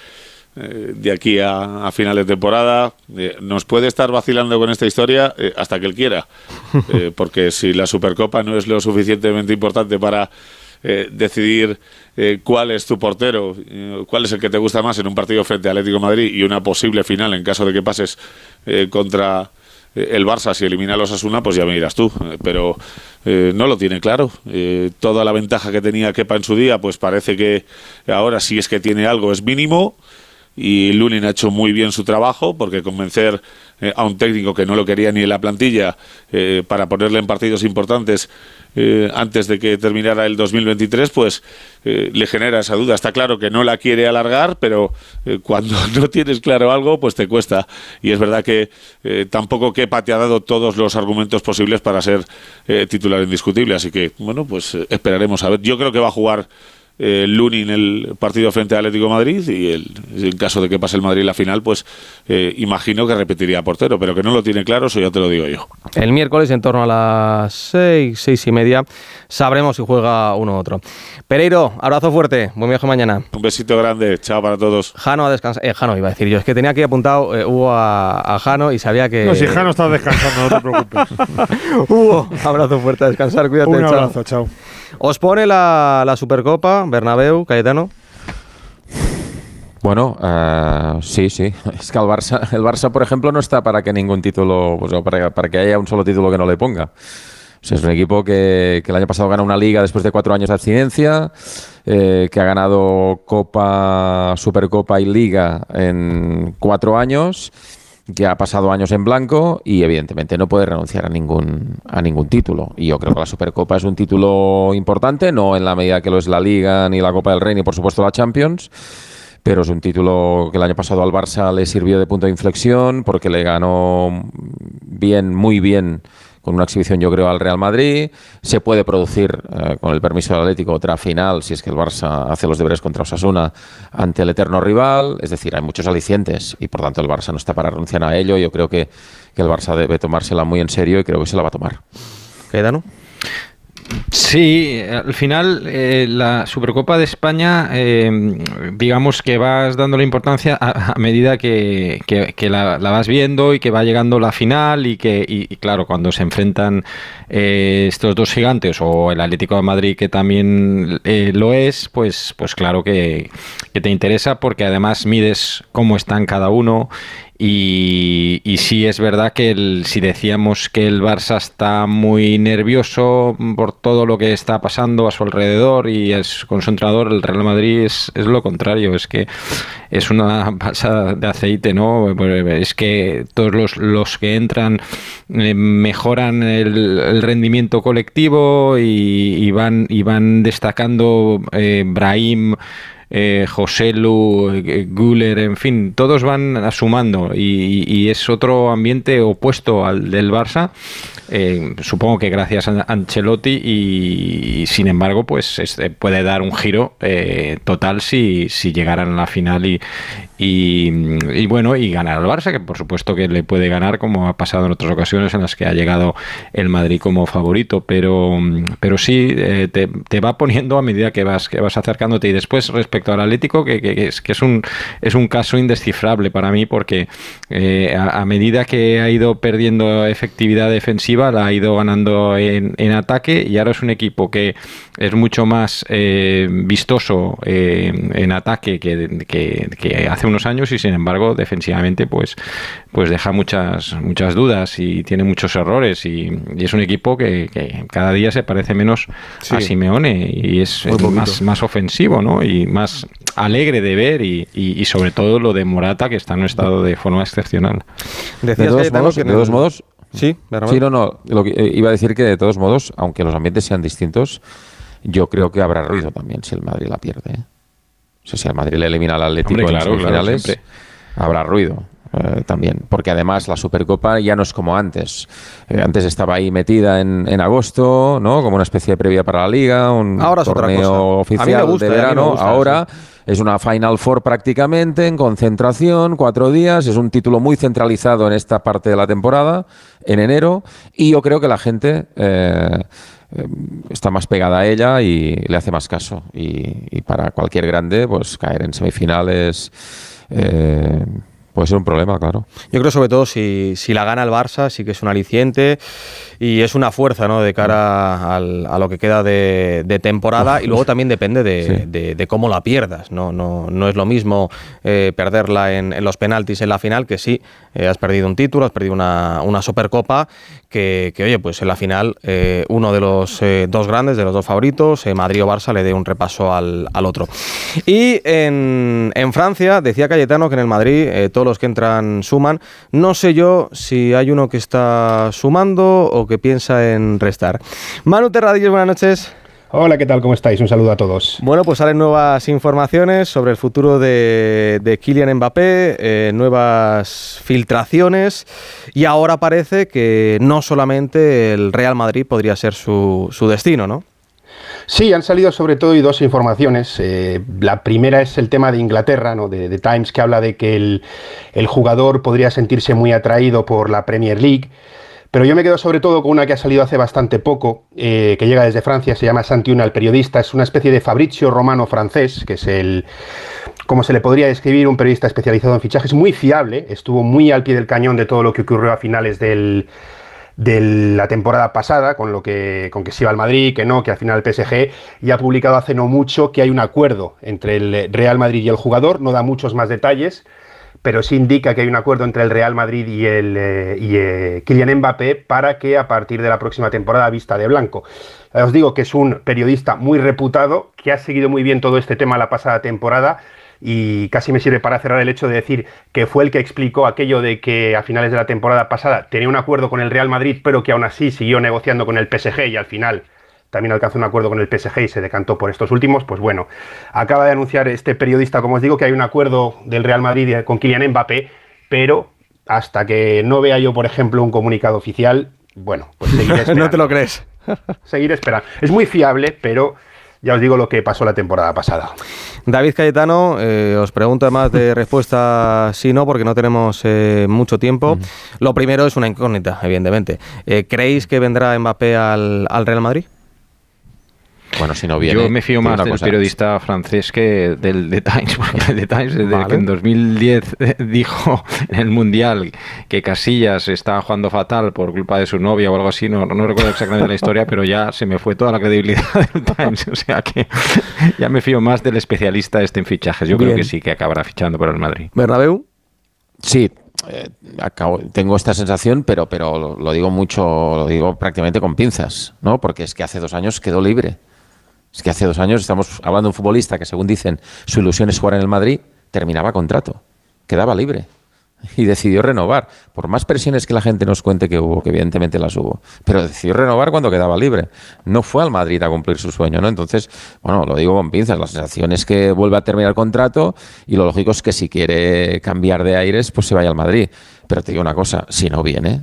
S13: eh, de aquí a, final de temporada. Eh, nos puede estar vacilando con esta historia hasta que él quiera. porque si la Supercopa no es lo suficientemente importante para decidir eh, cuál es tu portero, eh, cuál es el que te gusta más en un partido frente a Atlético Madrid y una posible final en caso de que pases eh, contra el Barça si elimina a los Asuna, pues ya me dirás tú. pero no lo tiene claro. toda la ventaja que tenía Kepa en su día, pues parece que ahora si es que tiene algo es mínimo. Y Lunin ha hecho muy bien su trabajo porque convencer a un técnico que no lo quería ni en la plantilla para ponerle en partidos importantes eh, antes de que terminara el 2023, pues eh, le genera esa duda. Está claro que no la quiere alargar, pero eh, cuando no tienes claro algo, pues te cuesta. Y es verdad que tampoco que te ha dado todos los argumentos posibles para ser titular indiscutible. Así que, bueno, pues esperaremos a ver. Yo creo que va a jugar eh, Lunin el partido frente a Atlético Madrid y el, en caso de que pase el Madrid la final, pues eh, imagino que repetiría portero, pero que no lo tiene claro, eso ya te lo digo yo.
S2: El miércoles, en torno a las seis, seis y media, sabremos si juega uno u otro. Pereiro, abrazo fuerte, buen viaje mañana.
S13: Un besito grande, chao para todos.
S2: Jano a descansar, eh, Jano iba a decir yo, es que tenía aquí apuntado eh, Hugo a, Jano y sabía que...
S14: No, si Jano está descansando, no te preocupes.
S2: Hugo, abrazo fuerte a descansar, cuídate.
S14: Un abrazo, chao.
S2: ¿Os pone la, la Supercopa, Bernabéu, Cayetano?
S8: Bueno, uh, sí, sí. Es que el Barça, el Barça, por ejemplo, no está para que ningún título, pues, para, para, que haya un solo título que no le ponga. O sea, es un equipo que, el año pasado ganó una liga después de cuatro años de abstinencia, eh, que ha ganado Copa, Supercopa y Liga en cuatro años que ha pasado años en blanco y evidentemente no puede renunciar a ningún, a ningún título. Y yo creo que la Supercopa es un título importante, no en la medida que lo es la Liga, ni la Copa del Rey, ni por supuesto la Champions pero es un título que el año pasado al Barça le sirvió de punto de inflexión porque le ganó bien, muy bien con una exhibición yo creo al Real Madrid. Se puede producir, eh, con el permiso del Atlético, otra final si es que el Barça hace los deberes contra Osasuna ante el eterno rival. Es decir, hay muchos alicientes y por tanto el Barça no está para renunciar a ello. Yo creo que, el Barça debe tomársela muy en serio y creo que se la va a tomar.
S2: ¿Quedano?
S9: Sí, al final eh, la Supercopa de España, eh, digamos que vas dando la importancia a, medida que, la, vas viendo y que va llegando la final y que, y, claro, cuando se enfrentan eh, estos dos gigantes o el Atlético de Madrid que también lo es, pues, pues claro que, que te interesa porque además mides cómo están cada uno y, sí es verdad que si decíamos que el Barça está muy nervioso por todo lo que está pasando a su alrededor y es con su entrenador, el Real Madrid es, es lo contrario, es que es una pasada de aceite, ¿no? Es que todos los, los que entran eh, mejoran el, rendimiento colectivo y, van, y van destacando eh, Brahim eh, José Lu, eh, Guller, en fin, todos van sumando y, es otro ambiente opuesto al del Barça. Eh, supongo que gracias a Ancelotti y, sin embargo pues este, puede dar un giro total si, si llegaran a la final y, y, bueno, y ganar al Barça, que por supuesto que le puede ganar, como ha pasado en otras ocasiones en las que ha llegado el Madrid como favorito, pero, pero sí eh, te, va poniendo a medida que vas, que vas acercándote. Y después, respecto al Atlético, que, que, es, que es, un, es un caso indescifrable para mí, porque eh, a, medida que ha ido perdiendo efectividad defensiva, la ha ido ganando en, en ataque, y ahora es un equipo que es mucho más eh, vistoso en ataque que, que hace unos años y sin embargo defensivamente pues, pues deja muchas, muchas dudas y tiene muchos errores y, es un equipo que, cada día se parece menos a Simeone y es, más, más ofensivo ¿no? y más alegre de ver y, sobre todo lo de Morata que está en un estado de forma excepcional.
S8: de todos modos, de todos modos Sí, sí, no, no. Lo que, eh, iba a decir que de todos modos, aunque los ambientes sean distintos, yo creo que habrá ruido también si el Madrid la pierde. ¿eh? si el Madrid le elimina al Atlético en las finales, habrá ruido. Eh, también, porque además la Supercopa ya no es como antes. Eh, antes estaba ahí metida en, en, agosto, ¿no? Como una especie de previa para la liga, un torneo oficial de verano. Ahora es una Final Four prácticamente, en concentración, cuatro días. Es un título muy centralizado en esta parte de la temporada, en enero. Y yo creo que la gente eh, eh, está más pegada a ella y le hace más caso. Y, para cualquier grande, pues caer en semifinales. Eh, Puede ser un problema, claro.
S2: Yo creo sobre todo si, si la gana el Barça, sí que es un aliciente y es una fuerza ¿no? de cara al, a lo que queda de, temporada y luego también depende de, de, cómo la pierdas. No, no, no es lo mismo eh, perderla en, en, los penaltis en la final que sí, eh, has perdido un título, has perdido una, una Supercopa que, que, oye, pues en la final eh, uno de los dos grandes, de los dos favoritos, Madrid o Barça, le dé un repaso al, al otro. Y en, en, Francia, decía Cayetano que en el Madrid todo los que entran suman. No sé yo si hay uno que está sumando o que piensa en restar. Manu Terradillos, buenas noches.
S15: Hola, ¿qué tal? ¿Cómo estáis? Un saludo a todos.
S2: Bueno, pues salen nuevas informaciones sobre el futuro de, de Kylian Mbappé, eh, nuevas filtraciones y ahora parece que no solamente el Real Madrid podría ser su, su destino, ¿no?
S15: Sí, han salido sobre todo dos informaciones. Eh, la primera es el tema de Inglaterra, ¿no? de, Times, que habla de que el, jugador podría sentirse muy atraído por la Premier League. Pero yo me quedo sobre todo con una que ha salido hace bastante poco, eh, que llega desde Francia, se llama Santiuna, el periodista, es una especie de Fabrizio Romano francés, que es el, como se le podría describir, un periodista especializado en fichajes, muy fiable, estuvo muy al pie del cañón de todo lo que ocurrió a finales del, de la temporada pasada, con lo que, con que se iba al Madrid, que no, que al final el PSG, y ha publicado hace no mucho que hay un acuerdo entre el Real Madrid y el jugador, no da muchos más detalles, pero sí indica que hay un acuerdo entre el Real Madrid y el eh, y, eh, Kylian Mbappé para que a partir de la próxima temporada vista de blanco. Os digo que es un periodista muy reputado, que ha seguido muy bien todo este tema la pasada temporada y casi me sirve para cerrar el hecho de decir que fue el que explicó aquello de que a finales de la temporada pasada tenía un acuerdo con el Real Madrid, pero que aún así siguió negociando con el PSG y al final también alcanzó un acuerdo con el PSG y se decantó por estos últimos, pues bueno, acaba de anunciar este periodista, como os digo, que hay un acuerdo del Real Madrid con Kylian Mbappé, pero hasta que no vea yo, por ejemplo, un comunicado oficial, bueno, pues seguiré esperando.
S2: no te lo crees.
S15: seguiré esperando. Es muy fiable, pero ya os digo lo que pasó la temporada pasada.
S2: David Cayetano, eh, os pregunto además de respuesta sí no, porque no tenemos eh, mucho tiempo. Lo primero es una incógnita, evidentemente. Eh, ¿Creéis que vendrá Mbappé al, al Real Madrid?
S8: Bueno, si no viene.
S9: Yo me fío más del
S8: cosa.
S9: periodista francés que del The Times, porque el The Times desde
S2: Vale.
S9: que en 2010 dijo en el Mundial que Casillas estaba jugando fatal por culpa de su novia o algo así, no, no recuerdo exactamente la historia, pero ya se me fue toda la credibilidad del Times, o sea que ya me fío más del especialista este en fichajes. Yo creo
S2: Bien.
S9: que sí que acabará fichando por el Madrid.
S2: Bernabéu.
S8: Sí, eh, acabo- tengo esta sensación, pero, pero lo, lo digo mucho, lo digo prácticamente con pinzas, ¿no? Porque es que hace dos años quedó libre. Es que hace dos años estamos hablando de un futbolista que, según dicen, su ilusión es jugar en el Madrid, terminaba contrato, quedaba libre y decidió renovar. Por más presiones que la gente nos cuente que hubo, que evidentemente las hubo, pero decidió renovar cuando quedaba libre. No fue al Madrid a cumplir su sueño, ¿no? Entonces, bueno, lo digo con pinzas. La sensación es que vuelve a terminar contrato y lo lógico es que si quiere cambiar de aires, pues se vaya al Madrid. Pero te digo una cosa, si no viene,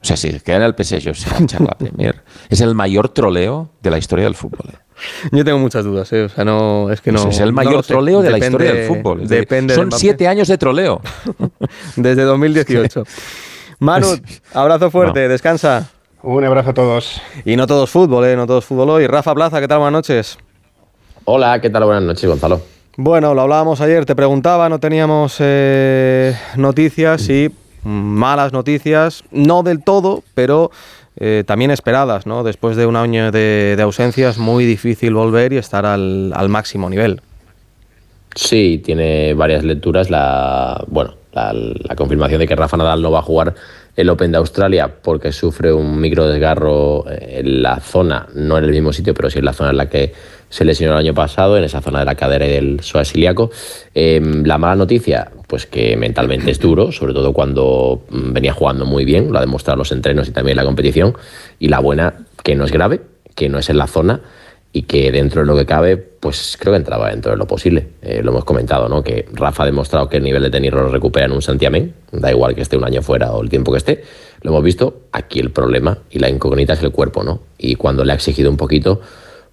S8: o sea, si queda en el PSG o se va a echar la Premier, es el mayor troleo de la historia del fútbol. ¿eh?
S2: Yo tengo muchas dudas, ¿eh? o sea, no es que no.
S8: Pues es el
S2: no
S8: mayor troleo de la historia del fútbol.
S2: Depende de
S8: Son siete años de troleo.
S2: Desde 2018. Manu, abrazo fuerte, descansa.
S15: Un abrazo a todos.
S2: Y no todo es fútbol, ¿eh? No todo es fútbol hoy. Rafa Plaza, ¿qué tal? Buenas noches.
S16: Hola, ¿qué tal? Buenas noches, Gonzalo.
S2: Bueno, lo hablábamos ayer, te preguntaba, no teníamos eh, noticias y malas noticias, no del todo, pero eh, también esperadas, ¿no? Después de un año de, de ausencias, muy difícil volver y estar al, máximo nivel.
S16: Sí, tiene varias lecturas. La, bueno, la, la confirmación de que Rafa Nadal no va a jugar el Open de Australia porque sufre un micro desgarro en la zona, no en el mismo sitio, pero sí en la zona en la que se lesionó el año pasado, en esa zona de la cadera y del psoas ilíaco. Eh, la mala noticia, pues que mentalmente es duro, sobre todo cuando mm, venía jugando muy bien, lo ha demostrado los entrenos y también la competición. Y la buena, que no es grave, que no es en la zona y que dentro de lo que cabe, pues creo que entraba dentro de lo posible. Eh, lo hemos comentado, ¿no? Que Rafa ha demostrado que el nivel de tenis lo recupera en un santiamén, da igual que esté un año fuera o el tiempo que esté. Lo hemos visto, aquí el problema y la incógnita es el cuerpo, ¿no? Y cuando le ha exigido un poquito,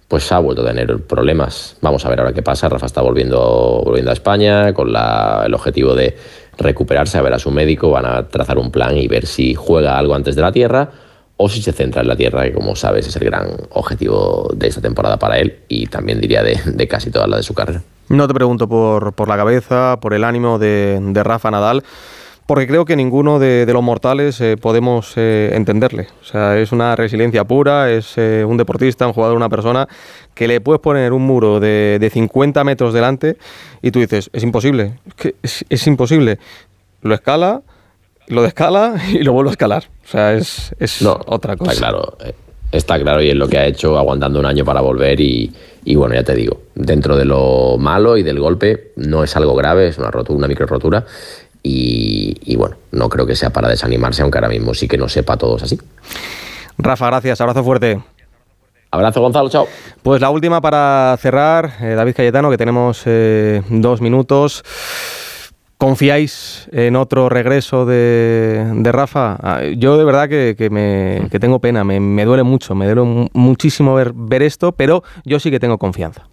S16: pues ha vuelto a tener problemas. Vamos a ver ahora qué pasa. Rafa está volviendo, volviendo a España con la- el objetivo de recuperarse, a ver a su médico, van a trazar un plan y ver si juega algo antes de la Tierra o si se centra en la Tierra, que como sabes es el gran objetivo de esta temporada para él y también diría de, casi toda la de su carrera.
S2: No te pregunto por, por la cabeza, por el ánimo de Rafa Nadal, porque creo que ninguno de, de los mortales eh, podemos eh, entenderle. O sea, es una resiliencia pura, es eh, un deportista, un jugador, una persona que le puedes poner un muro de, de 50 metros delante y tú dices, es imposible, es, que es, es imposible. Lo escala, lo descala y lo vuelve a escalar. O sea, es, es otra cosa.
S16: Está claro, eh, está claro y es lo que ha hecho aguantando un año para volver y, y bueno, ya te digo, dentro de lo malo y del golpe no es algo grave, es una rotura, una micro rotura y, y bueno, no creo que sea para desanimarse, aunque ahora mismo sí que no sepa todos así.
S2: Rafa, gracias, abrazo fuerte.
S16: Abrazo Gonzalo, chao.
S2: Pues la última para cerrar, eh, David Cayetano, que tenemos eh, dos minutos. ¿Confiáis en otro regreso de, de Rafa? Ah, Yo de verdad que, que me, que tengo pena, me, me duele mucho, me duele mu- muchísimo ver, ver esto, pero yo sí que tengo confianza.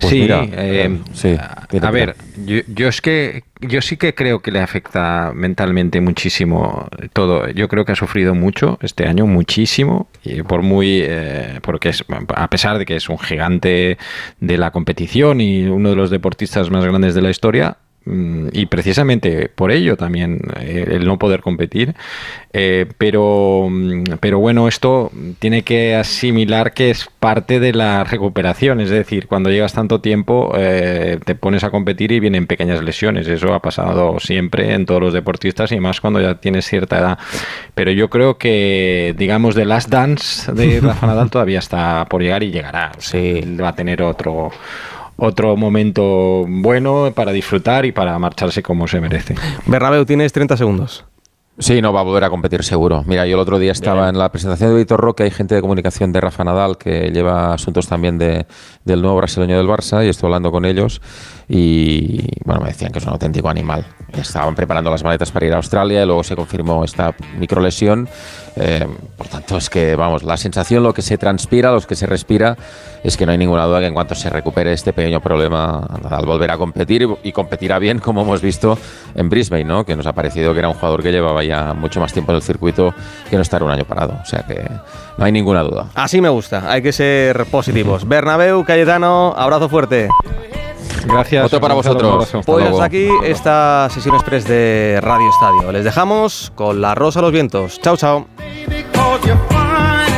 S8: Pues
S9: sí,
S8: mira,
S9: eh,
S8: sí,
S9: a ver, yo, yo es que yo sí que creo que le afecta mentalmente muchísimo todo. Yo creo que ha sufrido mucho este año, muchísimo, y por muy eh, porque es a pesar de que es un gigante de la competición y uno de los deportistas más grandes de la historia. Mm, Y precisamente por ello también eh, el no poder competir, eh, pero, mm, pero bueno, esto tiene que asimilar que es parte de la recuperación, es decir, cuando llegas tanto tiempo eh, te pones a competir y vienen pequeñas lesiones, eso ha pasado siempre en todos los deportistas y más cuando ya tienes cierta edad, pero yo creo que digamos The Last Dance de Rafa Nadal todavía está por llegar y llegará, sí. va a tener otro otro momento bueno para disfrutar y para marcharse como se merece.
S2: Bernabéu, tienes 30 segundos.
S8: Sí, no, va a volver a competir seguro. Mira, yo el otro día estaba en la presentación de Víctor Roque, hay gente de comunicación de Rafa Nadal que lleva asuntos también de, del nuevo brasileño del Barça y estoy hablando con ellos y bueno, me decían que es un auténtico animal. Estaban preparando las maletas para ir a Australia y luego se confirmó esta microlesión. Eh, por tanto, es que, vamos, la sensación, lo que se transpira, lo que se respira, es que no hay ninguna duda que en cuanto se recupere este pequeño problema, Nadal volverá a competir y, y competirá bien, como hemos visto en Brisbane, ¿no? que nos ha parecido que era un jugador que llevaba ya mucho más tiempo en el circuito que no estar un año parado. O sea que no hay ninguna duda.
S2: Así me gusta, hay que ser positivos. Bernabéu, Cayetano, abrazo fuerte.
S9: Gracias.
S8: Otro para vosotros.
S2: Pues hasta aquí esta sesión express de Radio Estadio. Les dejamos con la rosa a los vientos. Chao, chao.